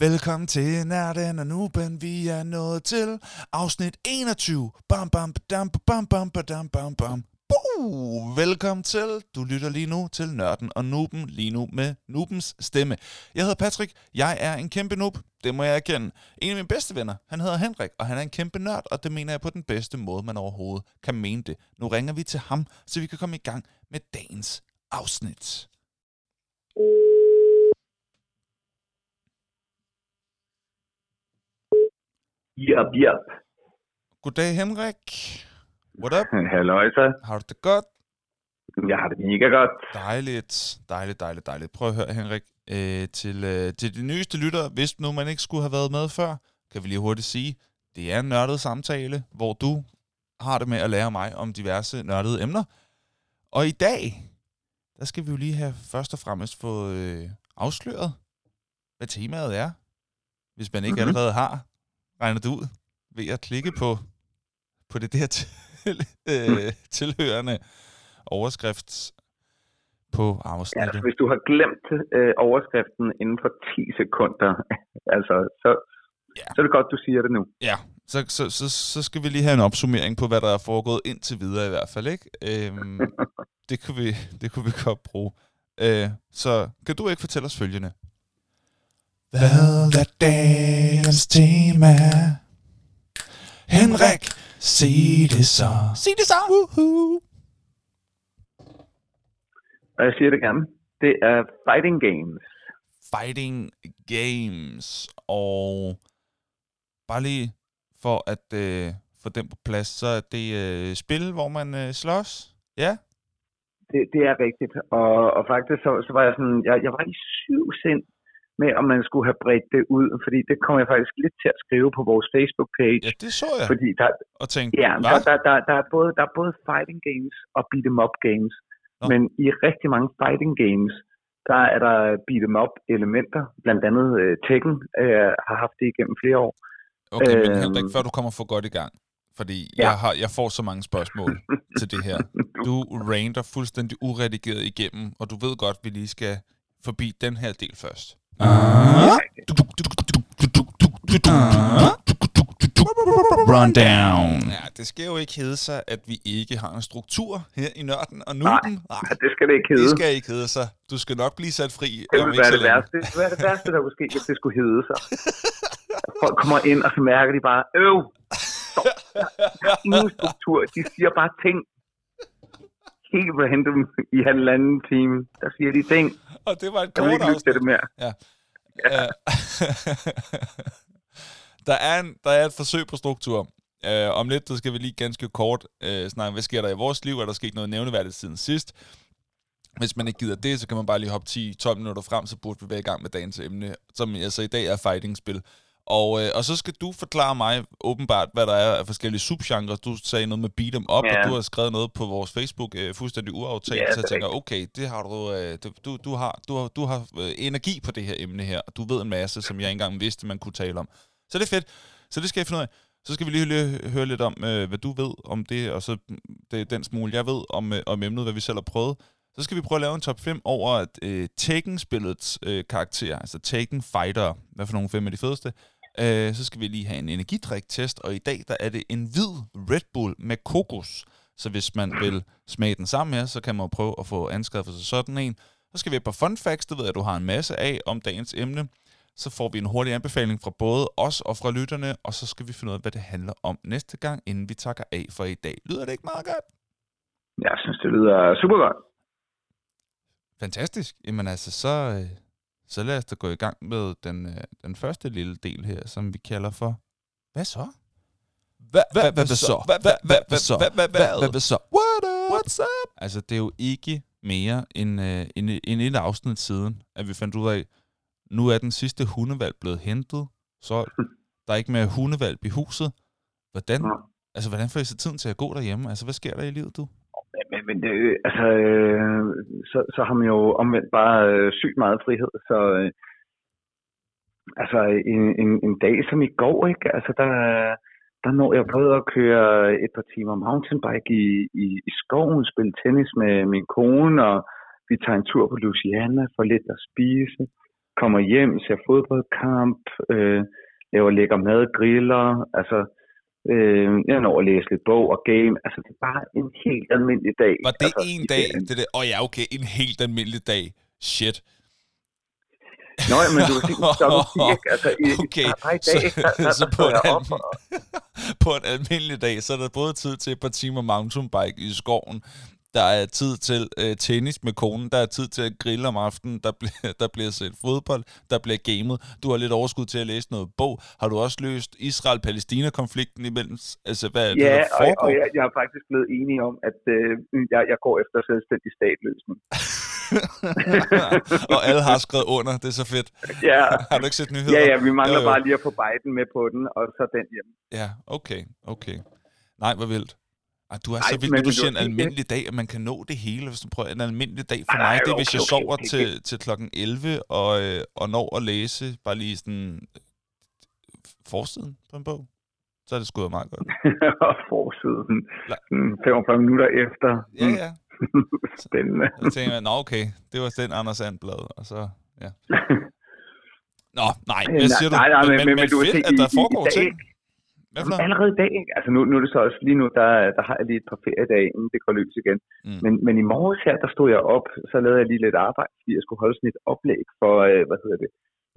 Velkommen til Nærden og Nuben, vi er nået til afsnit 21. Bam, bam, bam, bam, bam, bam, bam, bam. Buh! Velkommen til. Du lytter lige nu til Nørden og Nuben, lige nu med Nubens stemme. Jeg hedder Patrick, jeg er en kæmpe noob, det må jeg erkende. En af mine bedste venner, han hedder Henrik, og han er en kæmpe nørd, og det mener jeg på den bedste måde, man overhovedet kan mene det. Nu ringer vi til ham, så vi kan komme i gang med dagens afsnit. Yep, yep. Goddag Henrik. What up? Halløjsa. Har du det godt? Jeg har det mega godt. Dejligt, dejligt, dejligt, dejligt. Prøv at høre, Henrik. Øh, til, øh, til de nyeste lyttere, hvis nu man ikke skulle have været med før, kan vi lige hurtigt sige, det er en nørdet samtale, hvor du har det med at lære mig om diverse nørdede emner. Og i dag, der skal vi jo lige have først og fremmest få øh, afsløret, hvad temaet er. Hvis man ikke mm-hmm. allerede har regnet det ud ved at klikke på, på det der til, øh, tilhørende overskrift på Ja, afsnittet. altså, hvis du har glemt øh, overskriften inden for 10 sekunder, altså, så, Ja. så er det godt, du siger det nu. Ja, så, så, så, så skal vi lige have en opsummering på, hvad der er foregået indtil videre i hvert fald, ikke? Øhm, det, kunne vi, det kunne vi godt bruge. Øh, så kan du ikke fortælle os følgende? Hvad er dagens tema? Henrik, sig det så. Sig det så. Woohoo. Og jeg siger det gerne. Det er fighting games. Fighting Games. Og bare lige for at øh, få den på plads, så er det øh, spil, hvor man øh, slås. Ja? Det, det er rigtigt. Og, og faktisk så, så var jeg sådan, jeg, jeg var i syv sind med, om man skulle have bredt det ud, fordi det kom jeg faktisk lidt til at skrive på vores Facebook-page. Ja, det så jeg. Fordi der, Og tænkte, Ja, der, der, der, der, er både, der er både fighting games og beat 'em up games. Nå. Men i rigtig mange fighting games, der er der beat 'em up elementer. Blandt andet uh, Tekken uh, har haft det igennem flere år. Okay, men Øhm. Henrik, før du kommer for godt i gang, fordi Ja. jeg, har, jeg får så mange spørgsmål til det her. Du ranter fuldstændig uredigeret igennem, og du ved godt, vi lige skal forbi den her del først. Rundown. Ja, det skal jo ikke hedde sig, at vi ikke har en struktur her i Nørden og Nuben. Nej, Ja, det skal det ikke hedde. det skal ikke hedde sig. Du skal nok blive sat fri. det om vil ikke være så det længe. værste. Det vil være det værste, der kunne ske, hvis det skulle hedde sig. Folk kommer ind, og så mærker de bare, øv, stop. Der er ingen struktur. De siger bare ting. Helt random i halvanden time. Der siger de ting. Og det var et kort ikke afsnit. det mere. Ja. der, er en, der er et forsøg på struktur. Uh, om lidt, så skal vi lige ganske kort uh, snakke, hvad sker der i vores liv? Er der sket noget nævneværdigt siden sidst? Hvis man ikke gider det, så kan man bare lige hoppe 10-12 minutter frem, så burde vi være i gang med dagens emne, som altså i dag er fighting-spil. Og, øh, og så skal du forklare mig åbenbart, hvad der er af forskellige subgenre. Du sagde noget med beat 'em up, Ja. og du har skrevet noget på vores Facebook øh, fuldstændig uaftalt, Ja, så jeg er tænker, okay, det har du, øh, du, du, har, du har, du har øh, energi på det her emne her, og du ved en masse, som jeg ikke engang vidste, man kunne tale om. Så det er fedt. Så det skal jeg finde ud af. Så skal vi lige høre, høre lidt om, øh, hvad du ved om det, og så det er den smule, jeg ved om, øh, om emnet, hvad vi selv har prøvet. Så skal vi prøve at lave en top 5 over at, øh, Taken-spillets øh, karakterer, altså Taken Fighter, hvad for nogle fem er de fedeste. Øh, så skal vi lige have en energidrik-test, og i dag der er det en hvid Red Bull med kokos. Så hvis man vil smage den sammen her, så kan man jo prøve at få anskaffet sig sådan en. Så skal vi have på fun facts, det ved jeg, at du har en masse af om dagens emne. Så får vi en hurtig anbefaling fra både os og fra lytterne, og så skal vi finde ud af, hvad det handler om næste gang, inden vi takker af for i dag. Lyder det ikke meget godt? Jeg synes, det lyder super godt. Fantastisk. Jamen altså, så, øh, så lad os da gå i gang med den, øh, den første lille del her, som vi kalder for... Hvad så? Hvad, hvad, hvad, så? Hvad, så? Hvad, så? What up? What's up? Altså, det er jo ikke mere end, øh, end, end et afsnit siden, at vi fandt ud af, nu er den sidste hundevalg blevet hentet, så der er ikke mere hundevalg i huset. Hvordan, altså, hvordan får I så tiden til at gå derhjemme? Altså, hvad sker der i livet, du? Men, men, det, altså, øh, så, så har man jo omvendt bare øh, sygt meget frihed, så øh, altså en, en, en dag som i går, ikke? Altså der, der når jeg både at køre et par timer mountainbike i, i, i skoven, spille tennis med min kone, og vi tager en tur på Louisiana for lidt at spise, kommer hjem, ser fodboldkamp, øh, laver lækker mad, griller, altså øh, jeg når at læse lidt bog og game. Altså det er bare en helt almindelig dag. Var det altså, en dag? ferien. Det der, åh oh, ja, okay, en helt almindelig dag. Shit. Nå, ja, men du kan sige, ikke? Altså, i, Okay, i dag, så- der, der, så på en og, på en almindelig dag, så er der både tid til et par timer mountainbike i skoven, der er tid til øh, tennis med konen, der er tid til at grille om aftenen, der bliver, der bliver set fodbold, der bliver gamet. Du har lidt overskud til at læse noget bog. Har du også løst Israel-Palæstina-konflikten imellem? Altså, hvad er det, ja, der og, foregår? og jeg, jeg er faktisk blevet enig om, at øh, jeg, jeg går efter selvstændig statløsning. og alle har skrevet under, det er så fedt. Ja, Har du ikke set nyheder? ja, ja, vi mangler Jo, jo. bare lige at få Biden med på den, og så den hjem. Ja, okay, okay. Nej, hvor vildt. Ej, du er Ej, så vild, når du siger en almindelig dag, at man kan nå det hele, hvis du prøver. En almindelig dag for Nej, mig, nej, det er, hvis okay, jeg okay, sover okay, til, til klokken 11 og, øh, og når at læse bare lige sådan øh, forsiden på en bog. Så er det sgu meget godt. og forsiden mm, 45 minutter efter. Ja, Mm, ja. Spændende. Så tænker jeg, nå okay, det var den Anders Andblad, og så, ja. Nå, nej, hvad Nej, siger du? nej, nej, men, men- men, men men du fedt, at der i- i- foregår dag- ting. Hvad for allerede i dag, ikke? altså nu, nu er det så også lige nu, der, der har jeg lige et par feriedage, inden det går løs igen. Mm. Men, men i morges her, der stod jeg op, så lavede jeg lige lidt arbejde, fordi jeg skulle holde sådan et oplæg for, øh, hvad hedder det,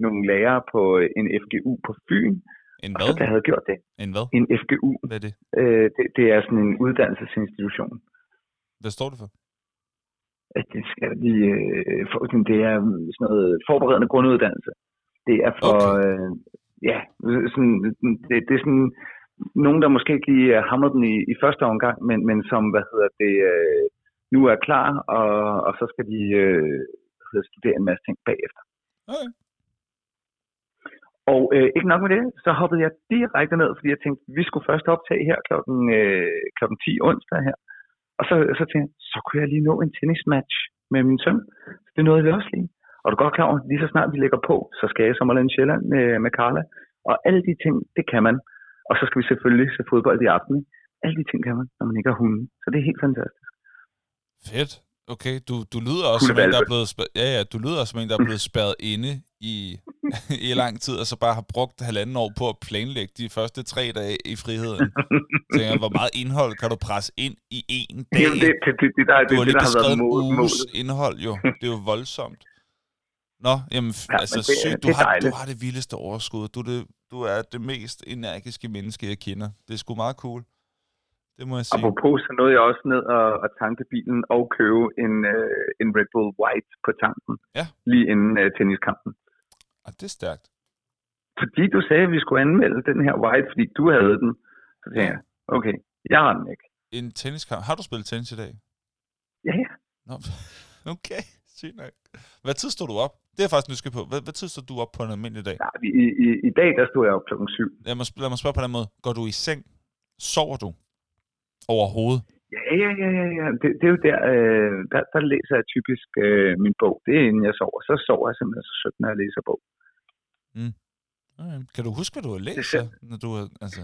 nogle lærere på øh, en FGU på Fyn. En Og hvad? så da jeg havde gjort det, En hvad? en FGU, Hvad er det? øh, det, det er sådan en uddannelsesinstitution. Hvad står det for? Det skal de, øh, for, det er sådan noget forberedende grunduddannelse. Det er for, Okay. øh, ja, sådan, det, det er sådan nogen, der måske ikke lige hammer den i, i første omgang, men, men som, hvad hedder det, øh, nu er klar, og, og så skal de øh, studere en masse ting bagefter. Okay. Og øh, ikke nok med det, så hoppede jeg direkte ned, fordi jeg tænkte, vi skulle først optage her klokken, øh, klokken 10 onsdag her. Og så, så tænkte jeg, så kunne jeg lige nå en tennismatch med min søn. Så det nåede vi også lige. Og du er godt klar over, lige så snart vi lægger på, så skal jeg i Sommerland Sjælland med, med Carla. Og alle de ting, det kan man. Og så skal vi selvfølgelig se fodbold i aften. Alle de ting kan man, når man ikke har hunden. Så det er helt fantastisk. Fedt. Okay, du, du lyder også som en, der er blevet spærret, ja, ja, du lyder også som en, der er blevet spærret inde i, i lang tid, og så bare har brugt halvanden år på at planlægge de første tre dage i friheden. Så jeg, hvor meget indhold kan du presse ind i en dag? Jamen, det, det, det, det, der, du det, har det, lige der har beskrevet været en mål, indhold, jo. Det er jo voldsomt. Nå, jamen, Ja, altså det- sygt. Du, det har, du har det vildeste overskud. Du det, du er det mest energiske menneske, jeg kender. Det er sgu meget cool. Det må jeg sige. Apropos, så nåede jeg også ned og, og tanke bilen og købe en, øh, en Red Bull White på tanken. Ja. Lige inden øh, tenniskampen. Og det er stærkt. Fordi du sagde, at vi skulle anmelde den her White, fordi du havde den. Så tænkte jeg, okay, jeg har den ikke. En tenniskamp. Har du spillet tennis i dag? Ja, ja. Nå, okay. Sygt nok. Hvad tid stod du op? Det er jeg faktisk nysgerrig på. Hvad, hvad tid stod du op på en almindelig dag? Nej, i, i, I dag, der stod jeg op klokken syv. Lad mig, lad mig spørge på den måde. Går du i seng? Sover du? Overhovedet? Ja, ja, ja, ja, ja. Det, det er jo der, øh, der, der læser jeg typisk øh, min bog. Det er inden jeg sover. Så sover jeg simpelthen så sødt, når jeg læser bog. Okay. Kan du huske, hvad du har læst, så, når du har, altså...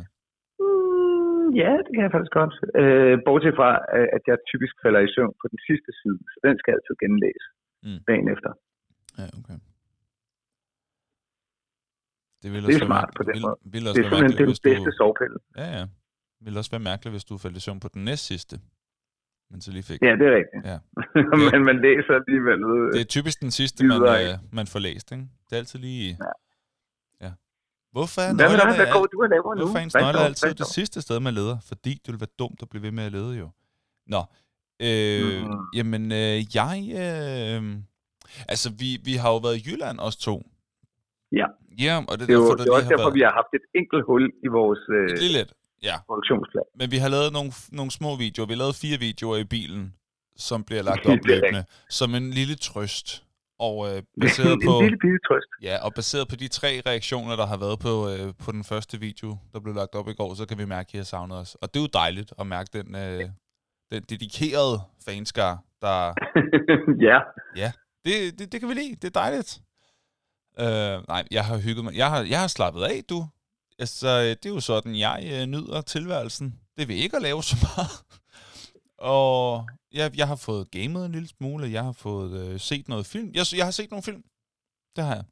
Mm, ja, det kan jeg faktisk godt. Øh, bortset fra, øh, at jeg typisk falder i søvn på den sidste side, så den skal jeg altid genlæse Mm. dagen efter. Ja, okay. Det ville Det er være smart på den vil, måde. Vil også Det er simpelthen hvis bedste du... sovepille. Ja, ja. Det ville også være mærkeligt, hvis du faldt i søvn på den næst sidste. Men så lige fik... Ja, det er rigtigt. Ja. Men man læser alligevel. Øh, Det er typisk den sidste, man, øh, man får læst, ikke? Det er altid lige... Ja. ja. Hvorfor er Hvad dig? nøglerne, Hvad går du og laver nu? hvorfor er ens Hvad nøgler altid hvad det sidste sted, man leder? Fordi det ville være dumt at blive ved med at lede, jo. Nå. Øh, Mhm. Jamen, øh, jeg... Øh, altså, vi, vi har jo været i Jylland, os to. Ja. Ja, og det er, Det er jo derfor, det er også derfor, været... vi har haft et enkelt hul i vores øh, Lige lidt, ja. produktionsplan. Men vi har lavet nogle, nogle små videoer. Vi har lavet fire videoer i bilen, som bliver lagt Det op løbende, som en lille trøst. Og øh, baseret en på... lille bitte trøst. Ja, og baseret på de tre reaktioner, der har været på, øh, på den første video, der blev lagt op i går, så kan vi mærke, at I har savnet os. Og det er jo dejligt at mærke den, øh, den dedikerede fanskar, der... ja, Det, det, det kan vi lide. Det er dejligt. Øh, nej, jeg har hygget mig. Jeg har, jeg har slappet af, du. Altså, det er jo sådan, jeg øh, nyder tilværelsen. Det vil ikke at lave så meget. Og jeg, jeg har fået gamet en lille smule. Jeg har fået øh, set noget film. Jeg, jeg har set nogle film. Det har jeg.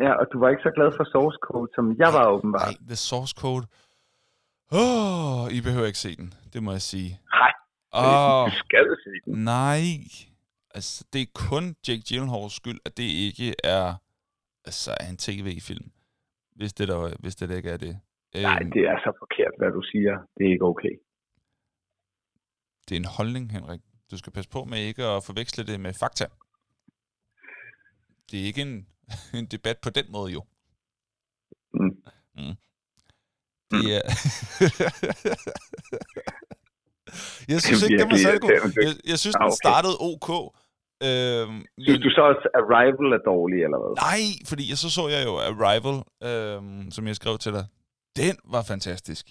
Ja, og du var ikke så glad for source code, som jeg var åbenbart. Nej, The Source Code. Åh, oh, I behøver ikke se den, det må jeg sige. Nej, Åh, du skal se den. nej. Altså, det er kun Jake Gyllenhaals skyld, at det ikke er altså, en tv-film. Hvis det, der, hvis det der ikke er det. Nej, Øhm, det er så forkert, hvad du siger. Det er ikke okay. det er en holdning, Henrik. Du skal passe på med ikke at forveksle det med fakta. Det er ikke en, en debat på den måde, jo. Mm. Det er... jeg synes ikke, den var særlig god. Jeg, jeg synes, Ah, den startede ok. Øhm, Synes du så også, Arrival er dårlig, eller hvad? Nej, fordi så så jeg jo Arrival, øhm, som jeg skrev til dig. Den var fantastisk.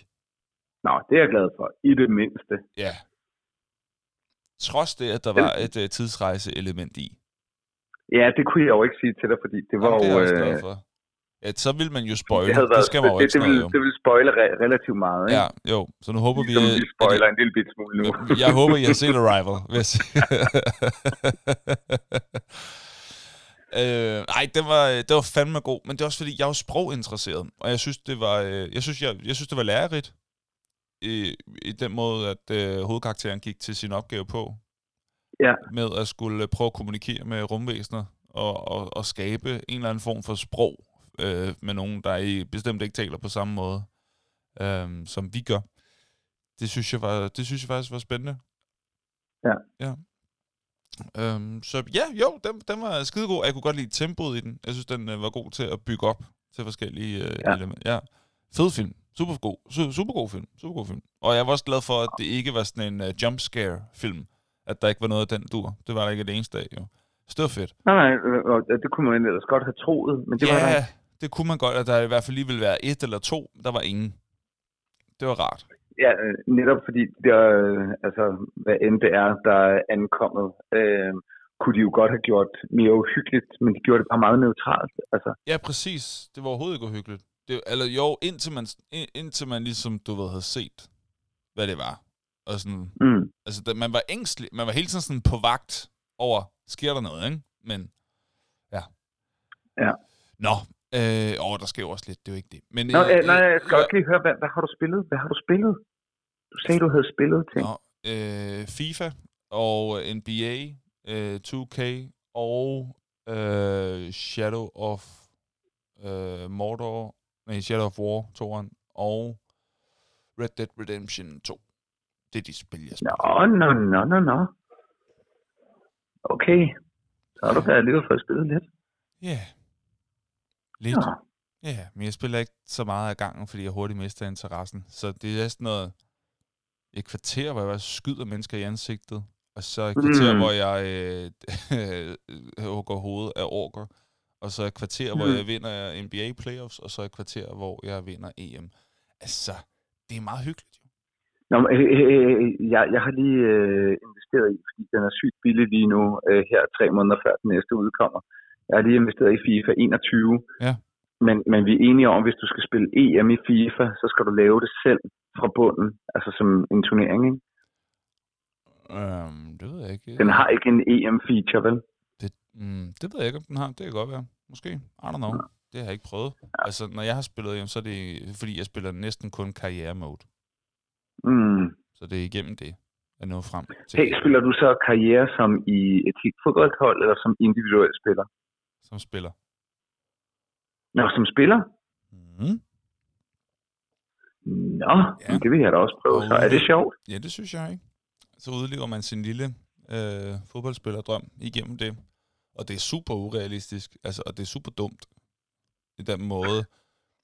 Nå, det er jeg glad for. I det mindste. Ja. Trods det, at der var et uh, tidsrejse-element i. Ja, det kunne jeg jo ikke sige til dig, fordi det var Jamen, det er jo... jeg øh, Ja, så vil man jo spoile. det, Det, skal man jo det, det, ville, det ville spoile re- relativt meget, ikke? Ja, jo. Så nu håber vi... Som vi at- spoiler en lille bit smule nu. Jeg håber, I har set Arrival, vil jeg sige. øh, nej, det var, det var fandme god, men det er også fordi, jeg er jo sproginteresseret, og jeg synes, det var, øh, jeg synes, jeg, jeg synes, det var lærerigt, i, i den måde, at øh, hovedkarakteren gik til sin opgave på, Ja. med at skulle prøve at kommunikere med rumvæsener, og, og, og skabe en eller anden form for sprog øh, med nogen, der i bestemt ikke taler på samme måde, øh, som vi gør. Det synes jeg, var, det synes jeg faktisk var spændende. Ja. Ja. Øhm, så ja, jo, den, den var skidegod. Jeg kunne godt lide tempoet i den. Jeg synes, den øh, var god til at bygge op til forskellige øh, Ja. elementer. Ja. Fed film. Super god. Su- super god film. Super god film. Og jeg var også glad for, at det ikke var sådan en uh, jump scare film. At der ikke var noget af den dur. Det var der ikke det eneste af, jo. Så det var fedt. Nej, nej, øh, det kunne man ellers godt have troet, men det var der ja, ikke. Det kunne man godt, at der i hvert fald lige ville være et eller to. Der var ingen. Det var rart. Ja, netop fordi, der, altså, hvad end det er, der er ankommet, øh, kunne de jo godt have gjort mere uhyggeligt, men de gjorde det bare meget neutralt. Altså, Ja, præcis. Det var overhovedet ikke uhyggeligt. Det, eller jo, indtil man, ind, indtil man ligesom, du ved, havde set, hvad det var. Og sådan, mm. altså, da, man var ængstelig. Man var hele tiden sådan på vagt over, sker der noget, ikke? Men, ja. Ja. Nå, øh, åh, der sker jo også lidt, det er jo ikke det. Men, Nå, øh, nej, jeg skal ja, også lige høre, hvad, hvad har du spillet? Hvad har du spillet? Du sagde, du havde spillet ting. Nå, øh, FIFA og NBA, øh, 2K og øh, Shadow of øh, Mordor, nej, Shadow of War 2'eren, og Red Dead Redemption 2. Det er de spil, jeg spiller. Nå, nå, nå, nå, nå. Okay. Så har du da alligevel fået spillet lidt. Ja. Lidt. Nå. Ja, men jeg spiller ikke så meget af gangen, fordi jeg hurtigt mister interessen. Så det er sådan noget et kvarter, hvor jeg bare skyder mennesker i ansigtet. Og så et kvarter, Mm. hvor jeg øh, hugger hovedet af orker. Og så et kvarter, hvor Mm. jeg vinder NBA Playoffs. Og så et kvarter, hvor jeg vinder EM. Altså, det er meget hyggeligt. jo. Nå, men, øh, øh, øh, jeg, jeg har lige øh, investeret i, fordi den er sygt billig lige nu, øh, her tre måneder før den næste udkommer. Jeg har lige investeret i FIFA 21. Ja. Men, men vi er enige om, at hvis du skal spille EM i FIFA, så skal du lave det selv fra bunden, altså som en turnering. Ikke? Øhm, det ved jeg ikke. Den har ikke en EM-feature, vel? Det, mm, det ved jeg ikke, om den har. Det kan godt være. Måske. I don't know. Det har jeg ikke prøvet. Altså, når jeg har spillet, jamen, så er det fordi, jeg spiller næsten kun karriere-mode. Mm. Så det er igennem det, jeg nåede frem til. Hey, spiller du så karriere som i et helt fodboldhold, eller som individuel spiller? Som spiller. Nå, som spiller? Mm. Nå, ja. det vil jeg da også prøve. Så er det sjovt? Ja, det synes jeg ikke. Så udlever man sin lille øh, fodboldspillerdrøm igennem det. Og det er super urealistisk, altså, og det er super dumt i den måde.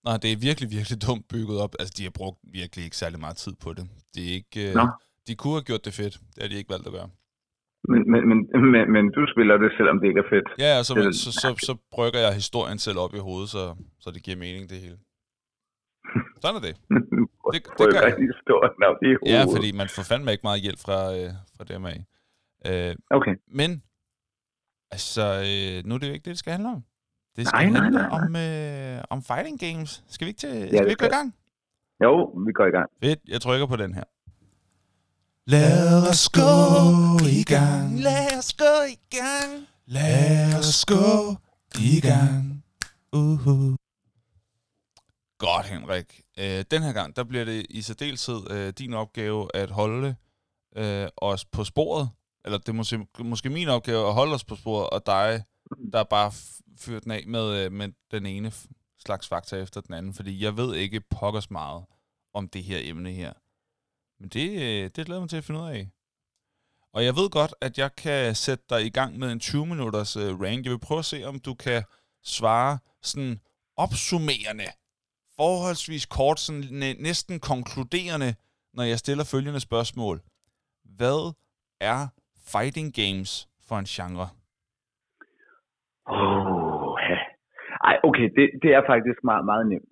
Nej, det er virkelig, virkelig dumt bygget op. Altså, de har brugt virkelig ikke særlig meget tid på det. Det er ikke, øh, Nå. de kunne have gjort det fedt. Det har de ikke valgt at gøre. Men, men, men, men, men du spiller det, selvom det ikke er fedt. Ja, og så, Det er så, så, så brygger jeg historien selv op i hovedet, så, så det giver mening, det hele. Sådan er det. det, det gør jeg. historien op i hovedet. Ja, fordi man får fandme ikke meget hjælp fra, øh, fra dem af. Øh, Okay. men, altså, øh, nu er det jo ikke det, det skal handle om. Det skal Nej, handle nej, nej. om, øh, om fighting games. Skal vi ikke, til, det skal vi ikke gå i gang? Jo, vi går i gang. Fedt, jeg trykker på den her. Lad os gå i gang. Lad os gå i gang. Lad os gå i gang. Uh-huh. Godt, Henrik. Øh, den her gang, der bliver det i særdeleshed øh, din opgave at holde øh, os på sporet. Eller det er måske, måske min opgave at holde os på sporet, og dig, der bare fyrer den af med, øh, med den ene slags fakta efter den anden. Fordi jeg ved ikke pokkers meget om det her emne her. Men det, øh, det glæder mig til at finde ud af. Og jeg ved godt, at jeg kan sætte dig i gang med en 20-minutters uh, range. Jeg vil prøve at se, om du kan svare sådan opsummerende, forholdsvis kort, sådan næsten konkluderende, når jeg stiller følgende spørgsmål. Hvad er fighting games for en genre? Oh, ja. Ej, okay, det, det er faktisk meget, meget nemt.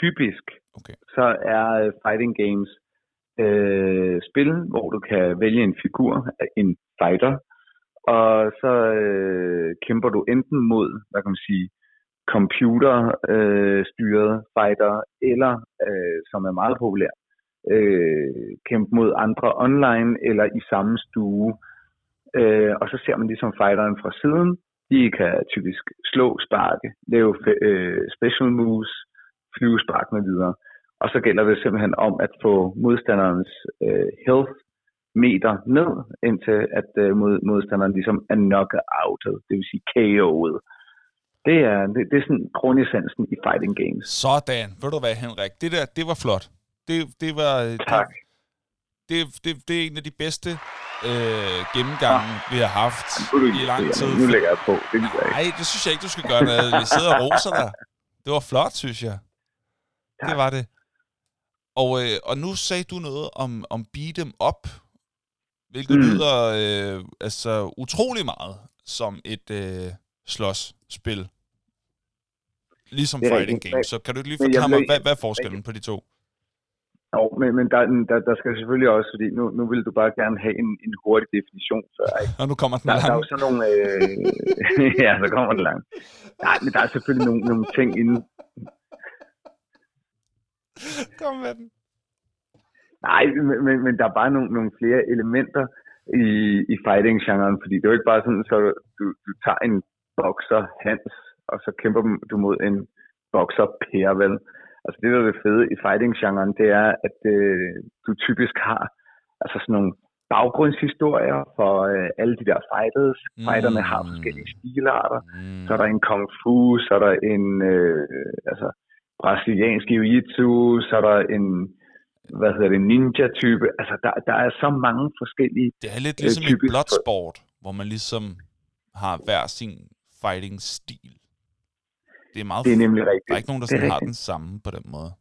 Typisk, okay. så er øh, fighting games øh, spil, hvor du kan vælge en figur, en fighter, og så øh, kæmper du enten mod, hvad kan man sige, computerstyrede øh, fighter, eller, øh, som er meget populær, øh, kæmpe mod andre online eller i samme stue. Øh, og så ser man ligesom fighteren fra siden. De kan typisk slå, sparke, lave øh, special moves, flyve, sparke med videre. Og så gælder det simpelthen om at få modstanderens øh, health meter ned, indtil at øh, mod, modstanderen ligesom er knockoutet, det vil sige KO'et. Det er, det, det er sådan grundessensen i fighting games. Sådan. Ved du hvad, Henrik? Det der, det var flot. Det, det var... Øh, tak. Det, det, det, er en af de bedste øh, gennemgange, ja. vi har haft i lang tid. Nu lægger jeg på. Det Nej, det synes jeg ikke, du skal gøre noget. Vi sidder og roser dig. Det var flot, synes jeg. Tak. Det var det. Og, øh, og nu sagde du noget om, om beat em up, hvilket mm. lyder øh, altså utrolig meget som et øh, slåsspil. Ligesom fighting game. Så kan du lige forklare mig, hvad, hvad er forskellen på de to? Jo, men, men der, der, der skal selvfølgelig også, fordi nu, nu vil du bare gerne have en, en hurtig definition. Så, ikke? Og nu kommer den der, lang. Der er jo sådan nogle... Øh, ja, så kommer den lang. Nej, men der er selvfølgelig nogle, nogle ting inden, Kom med den. Nej, men, men der er bare nogle, nogle flere elementer i, i fighting-genren, fordi det er jo ikke bare sådan, så du, du tager en bokser Hans, og så kæmper du mod en bokser Per, vel? Altså det, der er det fede i fighting-genren, det er, at øh, du typisk har altså sådan nogle baggrundshistorier for øh, alle de der fighters. Mm. Fighterne har forskellige stilarter. Mm. Så er der en kung fu, så er der en øh, altså, brasiliansk jiu-jitsu, så er der en hvad hedder det, ninja-type. Altså, der, der er så mange forskellige Det er lidt ligesom øh, i Bloodsport, hvor man ligesom har hver sin fighting-stil. Det er meget... Det er nemlig rigtigt. Der er ikke nogen, der sådan har den samme på den måde.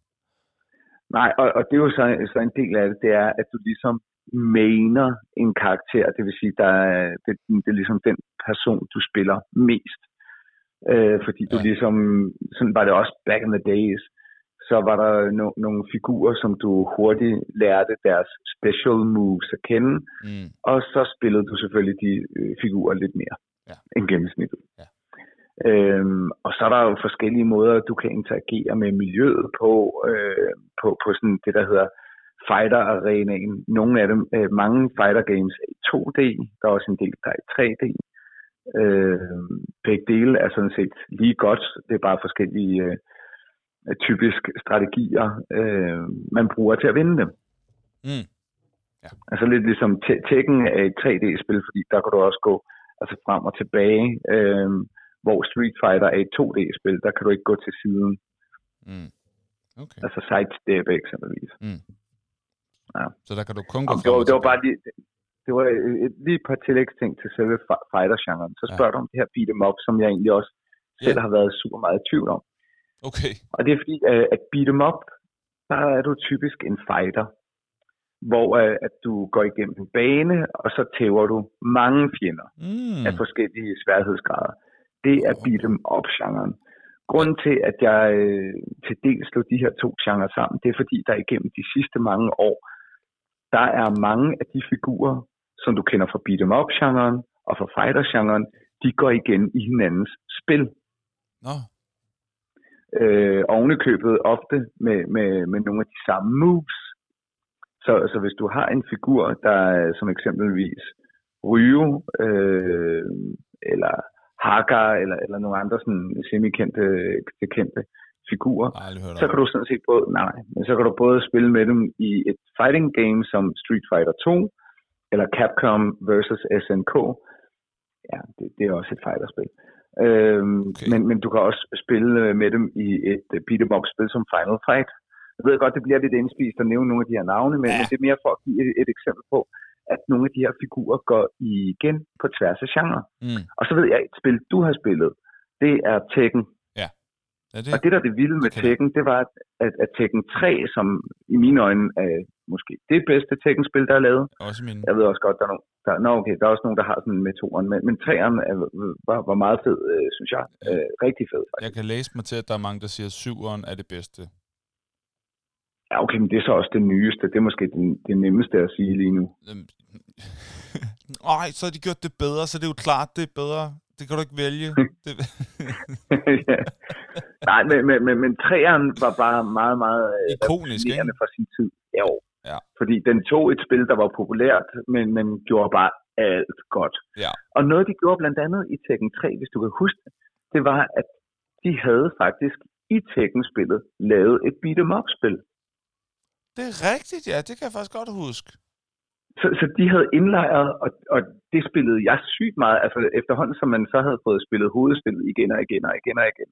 Nej, og, og det er jo så, så en del af det, det er, at du ligesom mener en karakter, det vil sige, der er, det, det er ligesom den person, du spiller mest. Øh, fordi du ja. ligesom, sådan var det også back in the days, så var der no- nogle figurer, som du hurtigt lærte deres special moves at kende, mm. og så spillede du selvfølgelig de øh, figurer lidt mere ja. end gennemsnittet. Ja. Øhm, og så er der jo forskellige måder, du kan interagere med miljøet på, øh, på, på sådan det, der hedder fighter-arenaen. Nogle af dem, øh, mange fighter games er i 2D, der er også en del, der er i 3D. Øh, begge dele er sådan set lige godt, det er bare forskellige øh, typisk strategier, øh, man bruger til at vinde dem. Mm. Ja. Altså lidt ligesom Tekken er et 3D-spil, fordi der kan du også gå altså frem og tilbage, øh, hvor Street Fighter er et 2D-spil, der kan du ikke gå til siden. Mm. Okay. Altså sidestep eksempelvis. Mm. Ja. Så der kan du kun gå frem det var, det var bare lige, det var et, lige et par tillægsting til selve fighter-genren. Så spørger ja. du om det her beat em up, som jeg egentlig også selv ja. har været super meget i tvivl om. Okay. Og det er fordi, at beat em up, der er du typisk en fighter, hvor uh, at du går igennem en bane, og så tæver du mange fjender mm. af forskellige sværhedsgrader. Det er beat em up-genren. Grunden til, at jeg øh, til dels slog de her to genrer sammen, det er fordi, der igennem de sidste mange år, der er mange af de figurer, som du kender fra beat em up-genren og fra fighter-genren, de går igen i hinandens spil. Nå. Øh, ovenikøbet ofte med, med, med nogle af de samme moves. Så, så hvis du har en figur, der som eksempelvis Ryu, øh, eller Hagar eller, eller nogle andre sådan semi-kendte kendte figurer. Så kan du sådan set både, nej, men så kan du både spille med dem i et fighting game som Street Fighter 2, eller Capcom versus SNK. Ja, det, det er også et fighterspil. Øhm, okay. men, men du kan også spille med dem i et beat em up spil som Final Fight. Jeg ved godt, det bliver lidt indspist at nævne nogle af de her navne, men, ja. men det er mere for at give et, et eksempel på, at nogle af de her figurer går igen på tværs af genre. Mm. Og så ved jeg, et spil, du har spillet, det er Tekken. Ja. Er det? Og det, der er det vilde med Tekken, det var, at, at Tekken 3, som i mine øjne er måske det bedste Tekken-spil, der er lavet. Også min. Jeg ved også godt, der er nogen, der, nå okay, der er også nogen, der har sådan metoden, men, men 3'eren er, var, var meget fed, øh, synes jeg. Øh, rigtig fed, faktisk. Jeg kan læse mig til, at der er mange, der siger, at 7'eren er det bedste. Ja, okay, men det er så også det nyeste. Det er måske det, det nemmeste at sige lige nu. Nej, så har de gjort det bedre, så det er jo klart, det er bedre. Det kan du ikke vælge. det... ja. Nej, men, men, men, men træeren var bare meget, meget øh, ikonisk ikke? for sin tid. Ja, ja. Fordi den tog et spil, der var populært, men, men gjorde bare alt godt. Ja. Og noget, de gjorde blandt andet i Tekken 3, hvis du kan huske det, det var, at de havde faktisk i Tekken-spillet lavet et beat'em up-spil. Det er rigtigt, ja. Det kan jeg faktisk godt huske. Så, så de havde indlejret, og, og det spillede jeg sygt meget. Altså efterhånden, som man så havde fået spillet hovedspillet igen og igen og igen og igen,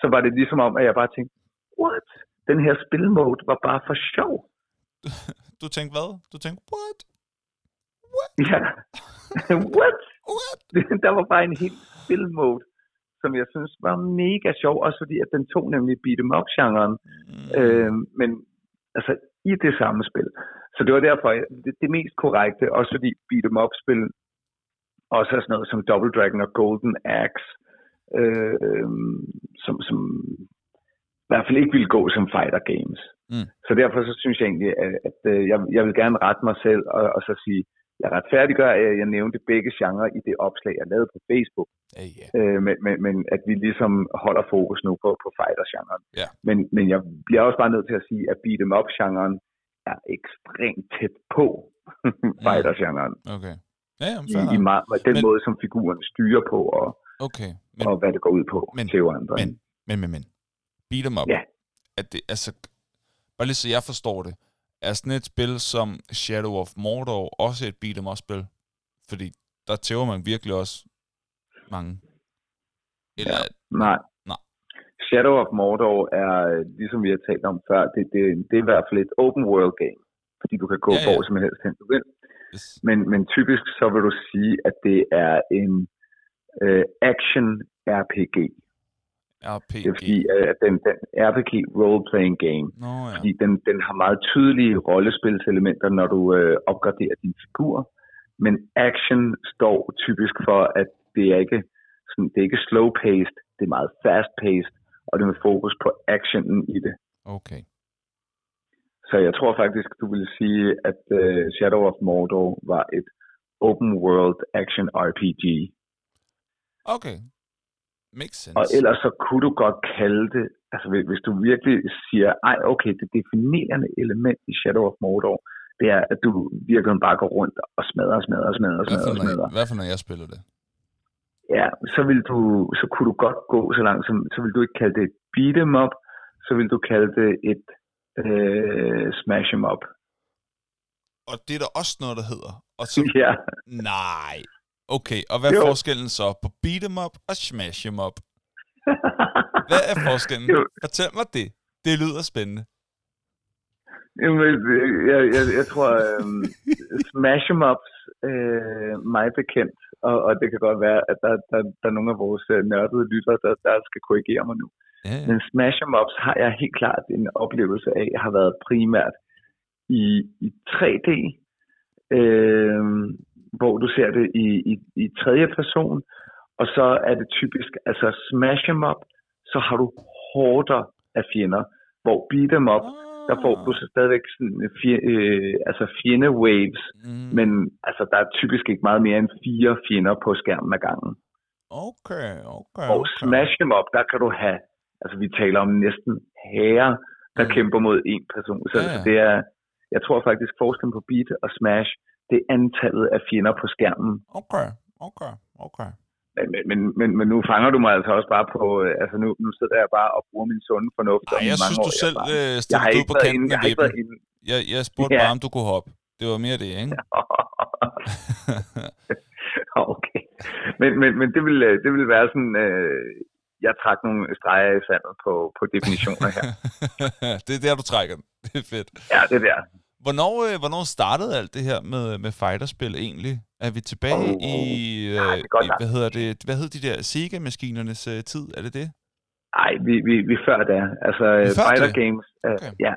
så var det ligesom om, at jeg bare tænkte, what? Den her spilmode var bare for sjov. Du tænkte hvad? Du tænkte, what? What? Ja. what? what? Der var bare en helt spilmode, som jeg synes var mega sjov, også fordi at den tog nemlig beat em up-genren. Mm. Øh, men altså i det samme spil. Så det var derfor det, det mest korrekte, også fordi beat em up-spil også er sådan noget som Double Dragon og Golden Axe, øh, som, som i hvert fald ikke ville gå som fighter games. Mm. Så derfor så synes jeg egentlig, at, at øh, jeg, jeg vil gerne rette mig selv og, og så sige, jeg retfærdiggør, at jeg nævnte begge genrer i det opslag, jeg lavede på Facebook. Hey, yeah. øh, men, men, men at vi ligesom holder fokus nu på, på fighter-genren. Yeah. Men, men jeg bliver også bare nødt til at sige, at beat em up-genren er ekstremt tæt på fighter-genren. Okay. Ja, jamen, I, i meget, den men, måde, som figuren styrer på, og, okay, men, og hvad det går ud på men, til andre. Men, men, men, men. Beat em up. Ja. At det, altså, bare lige så jeg forstår det er sådan et spil som Shadow of Mordor også et beat'em up-spil? Fordi der tæver man virkelig også mange. Eller... Ja, nej. nej. Shadow of Mordor er, ligesom vi har talt om før, det, det, det er i hvert fald et open world game. Fordi du kan gå ja, ja. hvor som helst hen du vil. Yes. Men, men typisk så vil du sige, at det er en uh, action RPG. RPG. Det er fordi, at den, den RPG role-playing game, Nå, ja. fordi den, den har meget tydelige rollespilselementer, når du øh, opgraderer din figur. Men action står typisk for, at det er ikke, sådan, det er ikke slow-paced, det er meget fast-paced, og det er med fokus på actionen i det. Okay. Så jeg tror faktisk, du vil sige, at uh, Shadow of Mordor var et open world action RPG. Okay, Makes sense. Og ellers så kunne du godt kalde det, altså hvis du virkelig siger, ej okay, det definerende element i Shadow of Mordor, det er, at du virkelig bare går rundt og smadrer, smadrer, smadrer, smadrer, smadrer. Hvad for når jeg spiller det? Ja, så vil du, så kunne du godt gå så langt, som, så vil du ikke kalde det et beat em up, så vil du kalde det et øh, smash em up. Og det er der også noget, der hedder. Og så, ja. Nej, Okay, og hvad er jo. forskellen så på beat em up og smash em up? Hvad er forskellen? Jo. Fortæl mig det. Det lyder spændende. Jamen, jeg, jeg, jeg tror, um, smash em ups øh, mig bekendt, og, og det kan godt være, at der, der, der er nogle af vores øh, nørdede lyttere, der, der skal korrigere mig nu. Ja, ja. Men smash em ups har jeg helt klart en oplevelse af, har været primært i, i 3D, øh, hvor du ser det i, i, i tredje person, og så er det typisk, altså smash em up, så har du hårder af fjender, hvor beat em up, der får du så stadigvæk sådan fje, øh, altså fjende waves, mm. men altså der er typisk ikke meget mere end fire fjender på skærmen ad gangen. Okay, okay. Og okay. smash em up, der kan du have, altså vi taler om næsten herre, der mm. kæmper mod en person. Så, ja, ja. det er, jeg tror faktisk forskellen på beat og smash, det er antallet af fjender på skærmen. Okay, okay, okay. Men, men, men, men, nu fanger du mig altså også bare på... øh, Altså nu, nu sidder jeg bare og bruger min sunde fornuft. Nej, jeg synes, du år selv øh, stillede ud på kanten af vippen. Jeg, jeg spurgte Ja. bare, om du kunne hoppe. Det var mere det, ikke? okay. Men, men, men det, vil, øh, det vil være sådan... Øh, jeg trak nogle streger i sandet på, på definitioner her. det er der, du trækker den. Det er fedt. Ja, det der. Hvornår, øh, hvornår startede alt det her med, med fighterspil egentlig? Er vi tilbage Åh, i, øh, det er godt i hvad hedder det, hvad hed de der Sega-maskinernes øh, tid? Er det det? Nej, vi, vi, vi før da. Altså, Vi er før Fighter det? Games, øh, Okay. ja,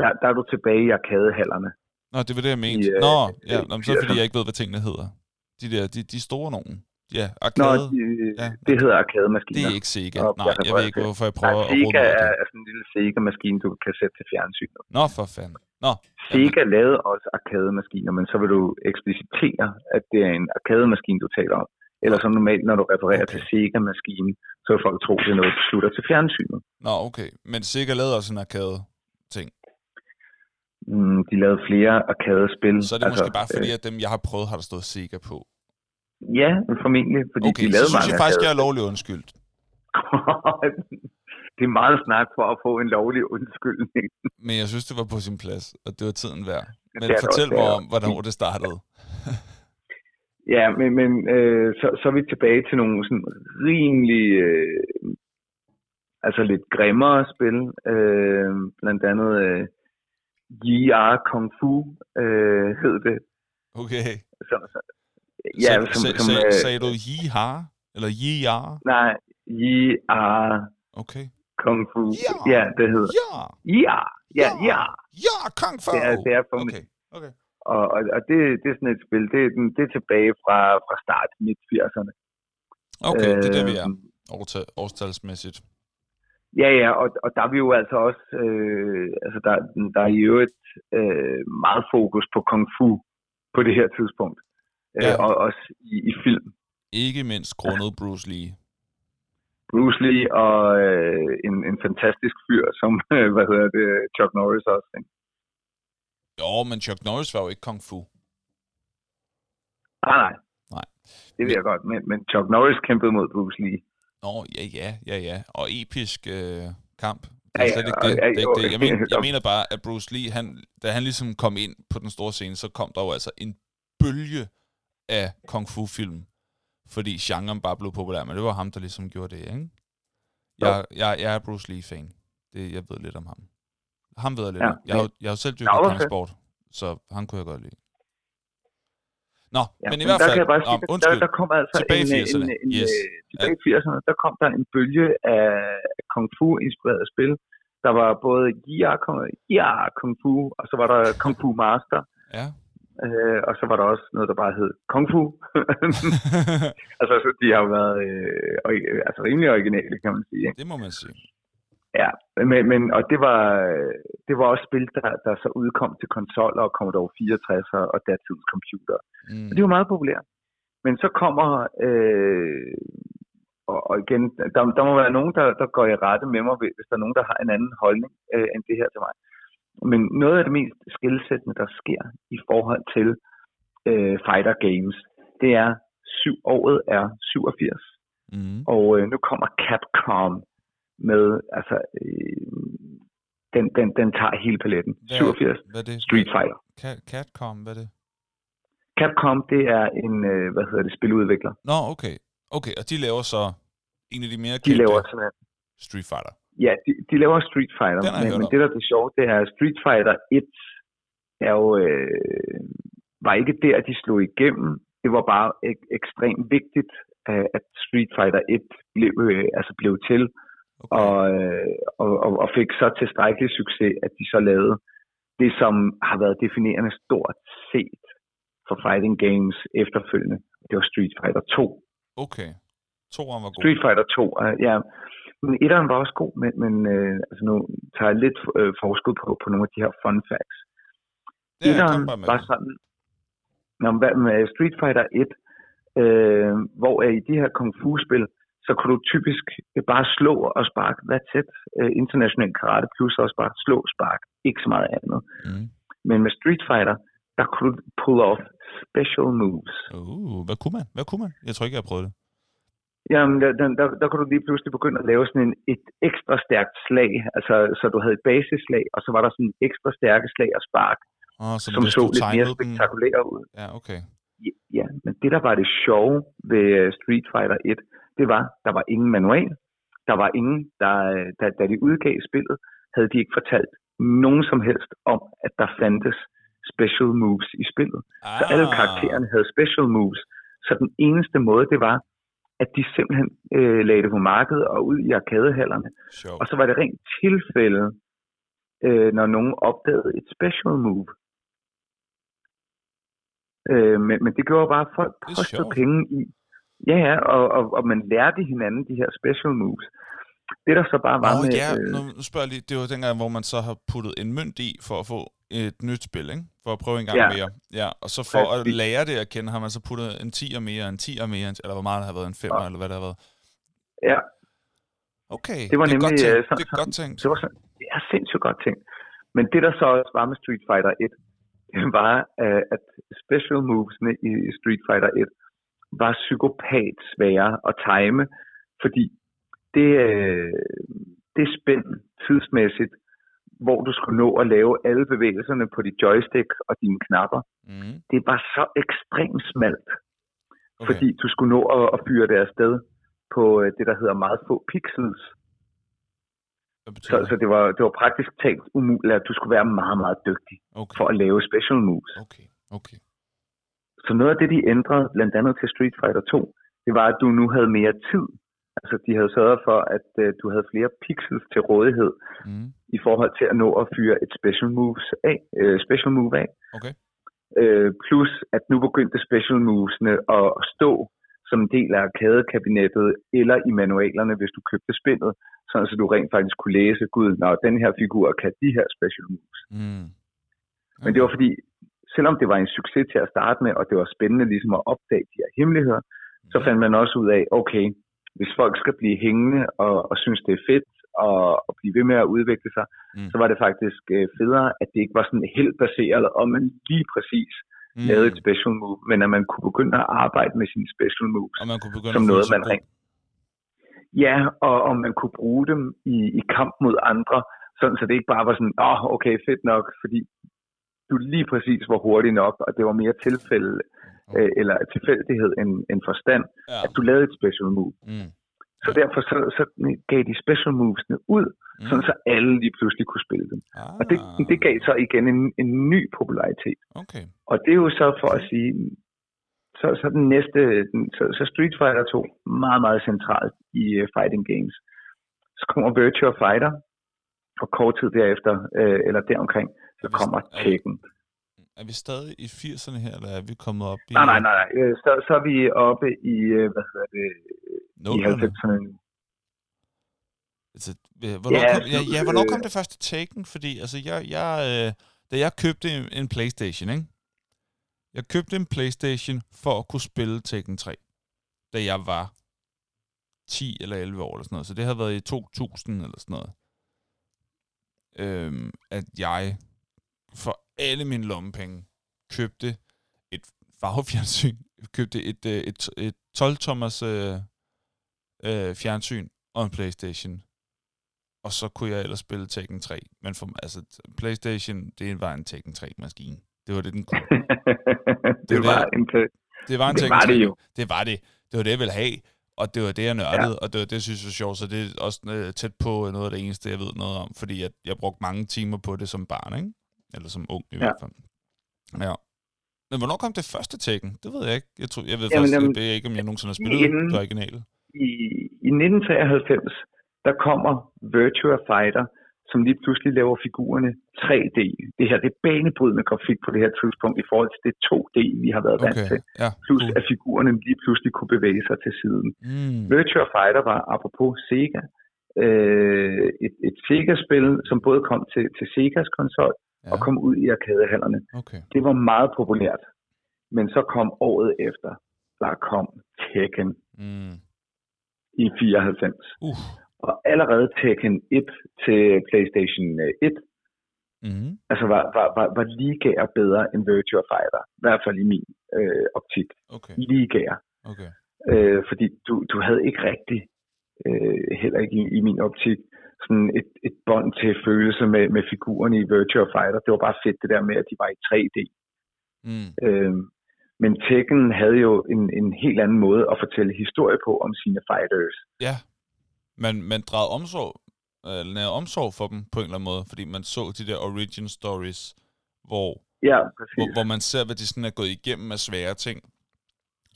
der, der er du tilbage i arkadehallerne. Nå, det var det, jeg mente. I, øh, Nå, ja, i nå, så det, fordi 80'erne. jeg ikke ved, hvad tingene hedder. De der, de, de store nogen. Ja, Nå, arcade. de, Ja. det hedder Det arkademaskiner. er ikke Sega. Og Nej, jeg jeg ved ikke, hvorfor jeg Nej, prøver at råbe Sega over er, det. er sådan en lille Sega-maskine, du kan sætte til fjernsynet. Nå, for fanden. Nå, Sega lavede også arkademaskiner, men så vil du eksplicitere, at det er en arkademaskine, du taler om. Eller som normalt, når du refererer Okay. til Sega-maskinen, så vil folk tro, det er noget, du slutter til fjernsynet. Nå, okay. Men Sega lavede også en arcade ting. Mm, de lavede flere arkadespil. Så er det måske bare fordi, at dem, jeg har prøvet, har der stået Sega på. Ja, formentlig, fordi Okay, de så lavede synes mange jeg faktisk, jeg er lovlig undskyldt. det er meget snak for at få en lovlig undskyldning. Men jeg synes, det var på sin plads, og det var tiden værd. Men Det fortæl også, mig om, hvornår det startede. Ja, men, men øh, så, så er vi tilbage til nogle sådan rimelig, øh, altså lidt grimmere spil. Øh, blandt andet øh, JR Kung Fu øh, hed det. Okay. Så, så, ja, så, som, så, som, så, øh, sagde du yi har? Eller ya? nej, JR Okay. Kung Fu. Ja. Ja, det hedder. Ja! Ja, ja, ja. Ja, Kung Fu! Det er, det er for Okay, okay. Og, og, og det, det er sådan et spil, det, det er tilbage fra, fra start midt 80'erne. Okay, det er det, vi er. Øhm, Årstalsmæssigt. Ja, ja, og, og der er vi jo altså også, øh, altså der, der er jo et øh, meget fokus på kung fu på det her tidspunkt. Ja. Øh, og også i, i film. Ikke mindst grundet Bruce Lee. Bruce Lee og øh, en, en fantastisk fyr, som, øh, hvad hedder det, Chuck Norris også. Ikke? Jo, men Chuck Norris var jo ikke Kung Fu. Nej, nej. Nej. Det ved jeg godt, men, men Chuck Norris kæmpede mod Bruce Lee. Nå, ja, ja, ja, ja. Og episk øh, kamp. Det Ja, er ja, slet ikke og- det. ja, det, er ikke jo. det. Jeg, mener, jeg mener bare, at Bruce Lee, han, da han ligesom kom ind på den store scene, så kom der jo altså en bølge af kung fu-film. Fordi genren bare blev populær, men det var ham, der ligesom gjorde det, ikke? Jeg, jeg, jeg er Bruce Lee-fan. Det, jeg ved lidt om ham. Ham ved jeg lidt Ja, om. Jeg har, jeg har selv Ja, dyrket okay. kampsport, så han kunne jeg godt lide. Nå, Ja, men i hvert fald... kan jeg bare sige, Nå, der, der, undskyld. der kom altså Tilbage i en, 80'erne, en, en, yes. øh, tilbage i 80'erne, der kom der en bølge af kung fu-inspirerede spil. Der var både JR Kung, Kung Fu, og så var der Kung Fu Master, Ja. Øh, og så var der også noget, der bare hed Kung Fu. altså, så de har jo været øh, øh, altså, rimelig originale, kan man sige. Ikke? det må man sige. Ja, men, men og det var, det var også spil, der, der så udkom til konsoller og Commodore 64 og datidens computer. Mm. Og de var meget populære. Men så kommer, øh, og, og igen, der, der må være nogen, der, der går i rette med mig, hvis der er nogen, der har en anden holdning øh, end det her til mig. Men noget af det mest skilsættende, der sker i forhold til øh, fighter games, det er, syv, året er 87, Mm. og øh, nu kommer Capcom med, altså, øh, den, den, den tager hele paletten. Hvad- 87, Hvad det? Street Fighter. Cat, Catcom, hvad er det? Capcom, det er en, øh, hvad hedder det, spiludvikler. Nå, okay. Okay, og de laver så en af de mere De kendte laver simpelthen Street Fighter. Ja, de, de laver Street Fighter, men, men det der er det sjove, det er, at Street Fighter 1 er jo, øh, var ikke der, de slog igennem. Det var bare ek- ekstremt vigtigt, øh, at Street Fighter 1 blev, øh, altså blev til, Okay. og, øh, og, og, og fik så tilstrækkelig succes, at de så lavede det, som har været definerende stort set for fighting games efterfølgende. Det var Street Fighter 2. okay. Toren var god. Street Fighter 2, uh, ja. Men etteren var også god, men, men øh, altså nu tager jeg lidt øh, forskud på, på nogle af de her fun facts. Er etteren var sådan, når man med Street Fighter 1, øh, hvor er i de her kung fu-spil, så kunne du typisk bare slå og sparke, that's it. Øh, international karate plus også bare slå og spark, ikke så meget andet. Mm. Men med Street Fighter, der kunne du pull off special moves. Uh, hvad kunne man? Hvad kunne man? Jeg tror ikke, jeg har prøvet det. Jamen, der, der, der, kunne du lige pludselig begynde at lave sådan en, et ekstra stærkt slag, altså så du havde et basislag, og så var der sådan en ekstra stærke slag og spark, Oh, som, som så lidt mere spektakulære ud. Ja, okay. Ja, Ja, men det der var det sjove ved øh, Street Fighter 1, det var, der var ingen manual, der var ingen, der, øh, da, da de udgav spillet, havde de ikke fortalt nogen som helst om, at der fandtes special moves i spillet. Ah, Så alle karaktererne havde special moves. Så den eneste måde, det var, at de simpelthen øh, lagde det på markedet og ud i arkadehallerne. Sjovt. Og så var det rent tilfælde, øh, når nogen opdagede et special move. Øh, men, men det gjorde bare, at folk postede penge i. Ja, ja, og, og, og man lærte hinanden de her special moves. Det der så bare var Nå med... ja, øh, nu, spørger jeg lige, det var dengang, hvor man så har puttet en mønt i for at få et nyt spil, ikke? For at prøve en gang Ja. mere. Ja, og så for at Præcis. lære det at kende, har man så puttet en 10'er mere, en 10'er mere, eller hvor meget der har været, en 5'er, eller hvad der har været. ja, Okay, Det var det er godt nemlig, tænkt. øh, sådan- det er godt tænkt. det var sådan, det er sindssygt godt ting. Men det der så også var med Street Fighter 1, det var, øh, at special movesne i Street Fighter 1 var psykopat svære at time, fordi det, øh, det spænd tidsmæssigt, hvor du skulle nå at lave alle bevægelserne på dit joystick og dine knapper, Mm, det var så ekstremt smalt, okay. fordi du skulle nå at, at fyre det afsted på øh, det, der hedder meget få pixels. Så, det? så det, var, det var praktisk talt umuligt, at du skulle være meget, meget dygtig Okay, for at lave special moves. okay, okay. Så noget af det, de ændrede, blandt andet til Street Fighter 2, det var, at du nu havde mere tid. Altså, de havde sørget for, at uh, du havde flere pixels til rådighed Mm, i forhold til at nå at fyre et special, moves af, uh, special move af. okay. Uh, plus, at nu begyndte special movesne at stå som en del af arkadekabinettet eller i manualerne, hvis du købte spillet, sådan så du rent faktisk kunne læse, gud, når den her figur kan de her special moves. Mm. Men det var fordi, selvom det var en succes til at starte med, og det var spændende ligesom at opdage de her hemmeligheder, så Ja. fandt man også ud af, okay, hvis folk skal blive hængende og, og synes, det er fedt og, og blive ved med at udvikle sig, Mm. så var det faktisk øh, federe, at det ikke var sådan helt baseret om, man lige præcis Mm. lavede et special move, men at man kunne begynde at arbejde med sine special moves Og man kunne begynde som at noget, man rent. Ja, og om man kunne bruge dem i, i kamp mod andre, sådan så det ikke bare var sådan, åh, oh, okay, fedt nok, fordi du lige præcis var hurtig nok, og det var mere tilfælde, øh, eller tilfældighed end, end forstand, Ja. at du lavede et special move. Mm. Så derfor så, så gav de special movesne ud, Mm. sådan så alle lige pludselig kunne spille dem. Ah, Og det, det gav så igen en, en ny popularitet. Okay. Og det er jo så for at sige, så, så den næste, den- så, så Street Fighter 2, meget, meget centralt i uh, fighting games. Så kommer Virtua Fighter, og kort tid derefter, øh, eller deromkring, så vi- kommer er Tekken. Er vi stadig i 80'erne her, eller er vi kommet op i... Nej, nej, nej, nej. øh, Så, så er vi oppe i, øh, hvad hedder det, i Nullerne? 90'erne nu. Altså, øh, hvornår, Ja, kom, ja, ja, hvornår kom det første Taken? Fordi altså, jeg, jeg, øh, da jeg købte en, en Playstation, ikke? Jeg købte en Playstation for at kunne spille Tekken 3, da jeg var 10 eller 11 år eller sådan noget. Så det havde været i 2000 eller sådan noget. Øhm, at jeg for alle mine lommepenge købte et farvefjernsyn, købte et, øh, et, et 12-tommers øh, øh, fjernsyn og en Playstation. Og så kunne jeg ellers spille Tekken 3. Men for, altså, Playstation, det var en Tekken 3-maskine. Det var det, den kunne. det var var det. en Det var en Det Tekken var 3. det jo. Det var det. Det var det, jeg ville have. Og det var det, jeg nørdede. Ja. Og det var det, jeg synes var sjovt. Så det er også øh, tæt på noget af det eneste, jeg ved noget om. Fordi jeg, jeg brugte mange timer på det som barn, ikke? Eller som ung i Ja. hvert fald. Ja. Men hvornår kom det første Tekken? Det ved jeg ikke. Jeg, tror, jeg ved Jamen, faktisk jamen, ikke, om jeg nogensinde har spillet inden- det originale. i, i 1993, der kommer Virtua Fighter, som lige pludselig laver figurerne 3D. Det her, det er banebrydende grafik på det her tidspunkt i forhold til det 2D, vi har været vant Okay, til. ja. Plus at figurerne lige pludselig kunne bevæge sig til siden. Mm. Virtua Fighter var, apropos Sega, øh, et, et Sega-spil, som både kom til, til Segas konsol Ja, og kom ud i arkadehallerne. okay. Det var meget populært. Men så kom året efter, der kom Tekken Mm. i 94. Uh. Og allerede Tekken 1 til PlayStation 1, Mm. altså var, var, var, var ligaer bedre end Virtua Fighter. I hvert fald i min øh, optik. Okay, Ligaer. okay. Øh, fordi du, du havde ikke rigtig, øh, heller ikke i, i min optik, sådan et, et bånd til følelse med, med figurerne i Virtua Fighter. Det var bare fedt det der med, at de var i 3D. Mm. Øh, men Tekken havde jo en, en helt anden måde at fortælle historie på om sine fighters. Ja, man, man drejede omsorg, eller nærede omsorg for dem på en eller anden måde, fordi man så de der origin stories, hvor, Ja, hvor, præcis. hvor man ser, hvad de sådan er gået igennem af svære ting.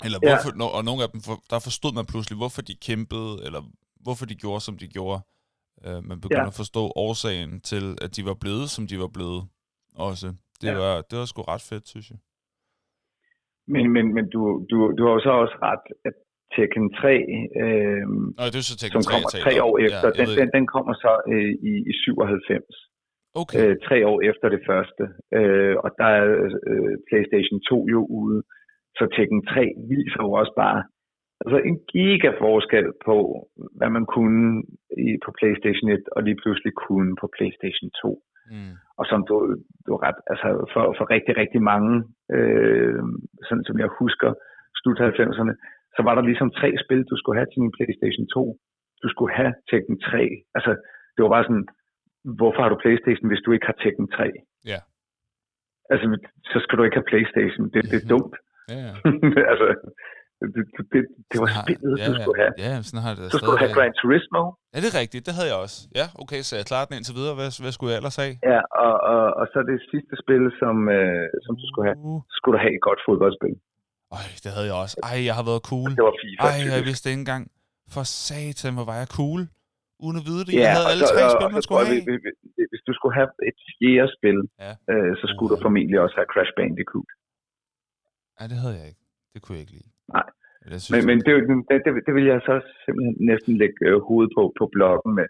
Eller hvorfor, ja. og nogle af dem, for, der forstod man pludselig, hvorfor de kæmpede, eller hvorfor de gjorde, som de gjorde. Uh, man begyndte Ja. at forstå årsagen til, at de var blevet, som de var blevet. Også. Det, Ja. var, det var sgu ret fedt, synes jeg. Men, men, men du, du, du har jo så også ret, at Tekken 3, øh, Nå, det er så Tekken som 3, kommer jeg taler tre om. år efter, jeg den, den, den kommer så øh, i, i 97. Okay. øh, tre år efter det første. Øh, og der er øh, PlayStation 2 jo ude. Så Tekken 3 viser jo også bare altså en giga forskel på, hvad man kunne i, på PlayStation 1, og lige pludselig kunne på PlayStation 2. Mm. Og som du, du ret, altså for, for rigtig, rigtig mange, øh, sådan som jeg husker, slut 90'erne, så var der ligesom tre spil, du skulle have til din PlayStation 2. Du skulle have Tekken 3. Altså, det var bare sådan, hvorfor har du PlayStation, hvis du ikke har Tekken 3? Ja. Altså, så skal du ikke have PlayStation. Det, det er dumt. Ja, ja. altså, det, det, det, var spillet, ja, du skulle have. Ja, sådan har det Så skulle du have. Gran Turismo. Ja, det er rigtigt. Det havde jeg også. Ja, okay, så jeg klarer den indtil videre. Hvad, hvad skulle jeg ellers have? Ja, og, og, og så det sidste spil, som, øh, som du skulle have, Uh. skulle du have et godt fodboldspil. Øj, det havde jeg også. Ej, jeg har været cool. Det var FIFA. Ej, jeg vidste ikke engang. For satan, hvor var jeg cool. Uden at vide det. Ja, Jeg havde alle så- tre og- spil, man skulle jeg, have. hvis- hvis- du skulle have et fjerde spil, Ja. øh, så skulle du Uh. formentlig også have Crash Bandicoot. Nej, det havde jeg ikke. Det kunne jeg ikke lide. Nej. Jeg synes, Men, men det, det, det, det vil jeg så simpelthen næsten lægge øh, hovedet på på bloggen med.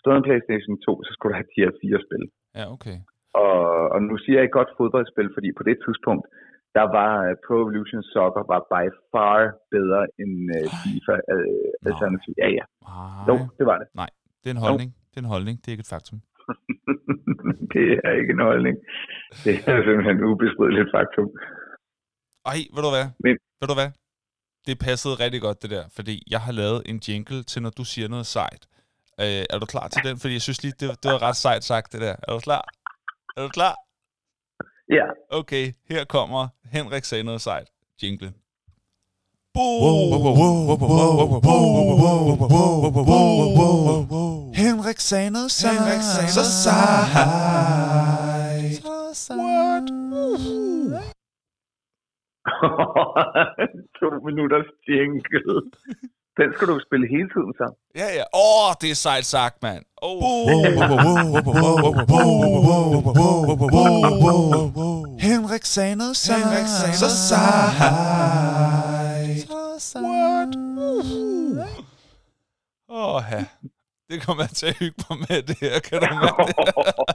Stod en PlayStation 2, så skulle du have de her fire spil. Ja, okay. Og, og nu siger jeg godt fodboldspil, fordi på det tidspunkt, der var uh, Pro Evolution Soccer var by far bedre end uh. FIFA uh, alternativ. Ja, ja. Nej. Jo, det var det. Det er en holdning. Det er en holdning. Det er ikke et faktum. det er ikke en holdning. Det er simpelthen et ubestrideligt faktum. Ej, ved du hvad? Men- Ved du hvad? Det passede rigtig godt, det der. Fordi jeg har lavet en jingle til, når du siger noget sejt. Øh, er du klar til den? Fordi jeg synes lige, det, det var ret sejt sagt, det der. Er du klar? Er du klar? Ja. Okay, her kommer Henrik sagde noget sejt. Jingle. Henrik sagde noget sejt. Henrik noget sejt. What? to minutters jingle. Den skal du spille hele tiden så. Ja, ja. Åh, oh, det er sejt sagt, mand. Oh. Henrik sagde noget sejt. Henrik sagde Så noget sejt. What? Åh, ja. Det kommer jeg til at hygge mig med, det her. Kan du mærke det?